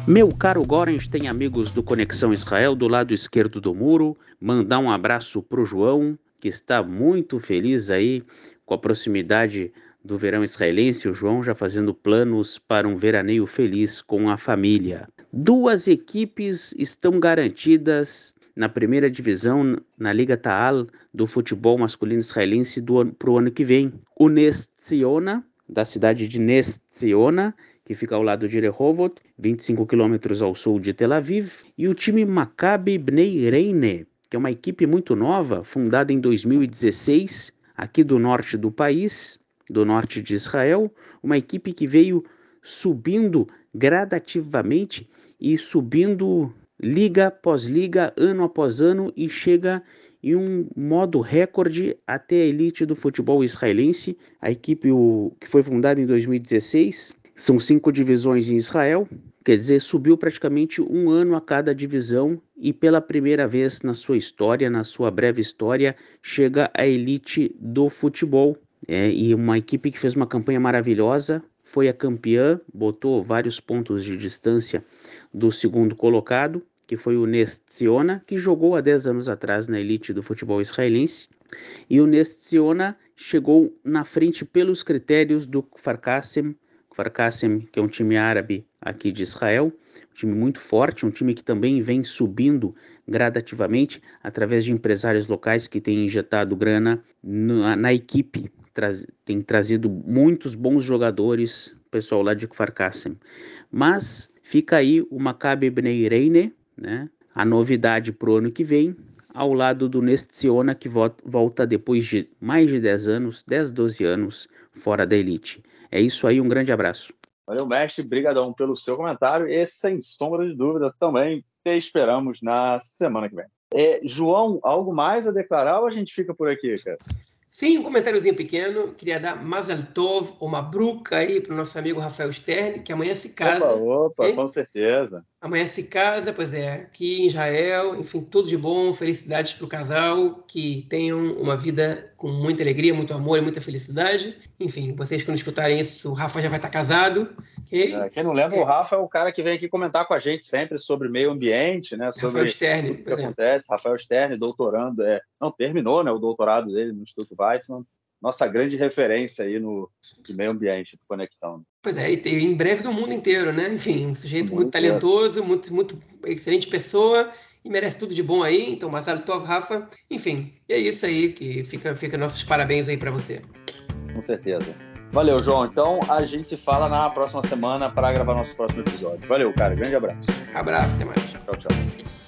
Meu caro Gorens tem amigos do Conexão Israel do lado esquerdo do muro. Mandar um abraço pro João, que está muito feliz aí com a proximidade do verão israelense. O João já fazendo planos para um veraneio feliz com a família. Duas equipes estão garantidas na primeira divisão na Liga Taal do futebol masculino israelense para o ano que vem. O Nest Ziona, da cidade de Nest Ziona, que fica ao lado de Rehovot, 25 quilômetros ao sul de Tel Aviv, e o time Maccabi Bnei Reine, que é uma equipe muito nova, fundada em 2016, aqui do norte do país, do norte de Israel, uma equipe que veio subindo gradativamente e subindo liga após liga, ano após ano e chega em um modo recorde até a elite do futebol israelense. A equipe o, que foi fundada em 2016 são cinco divisões em Israel, quer dizer, subiu praticamente um ano a cada divisão e pela primeira vez na sua história, na sua breve história, chega à elite do futebol. É, e uma equipe que fez uma campanha maravilhosa, foi a campeã, botou vários pontos de distância do segundo colocado, que foi o Nestiona, que jogou há 10 anos atrás na elite do futebol israelense. E o Nestiona chegou na frente pelos critérios do Farkassem, que é um time árabe aqui de Israel, um time muito forte, um time que também vem subindo gradativamente através de empresários locais que têm injetado grana na, na equipe, traz, tem trazido muitos bons jogadores, pessoal lá de Kfar Mas fica aí o Maccabi Bnei Reine, né? A novidade para o ano que vem, ao lado do Nestiona, que volta depois de mais de 10 anos, 10, 12 anos fora da elite. É isso aí, um grande abraço. Valeu, mestre. Obrigadão pelo seu comentário e, sem sombra de dúvida, também te esperamos na semana que vem. É, João, algo mais a declarar ou a gente fica por aqui, cara? Sim, um comentáriozinho pequeno. Queria dar Mazel Tov, uma bruca aí para o nosso amigo Rafael Stern, que amanhã se casa. Opa, opa com certeza. Amanhã se casa, pois é, aqui em Israel. Enfim, tudo de bom, felicidades para o casal, que tenham uma vida com muita alegria, muito amor e muita felicidade. Enfim, vocês que não escutarem isso, o Rafa já vai estar casado. Okay? É, quem não lembra, o Rafa é o cara que vem aqui comentar com a gente sempre sobre meio ambiente, né? Sobre Rafael Stern, o que acontece. Rafael Stern, doutorando, é, não terminou, né? O doutorado dele no Instituto Weizmann. Nossa grande referência aí no meio ambiente, de conexão. Pois é, e em breve no mundo inteiro, né? Enfim, um sujeito muito, muito talentoso, muito, muito excelente pessoa e merece tudo de bom aí. Então, Marcelo Tov, Rafa, enfim, é isso aí que fica, fica nossos parabéns aí para você. Com certeza. Valeu, João. Então a gente se fala na próxima semana para gravar nosso próximo episódio. Valeu, cara. Grande abraço. Abraço, até mais. Tchau, tchau.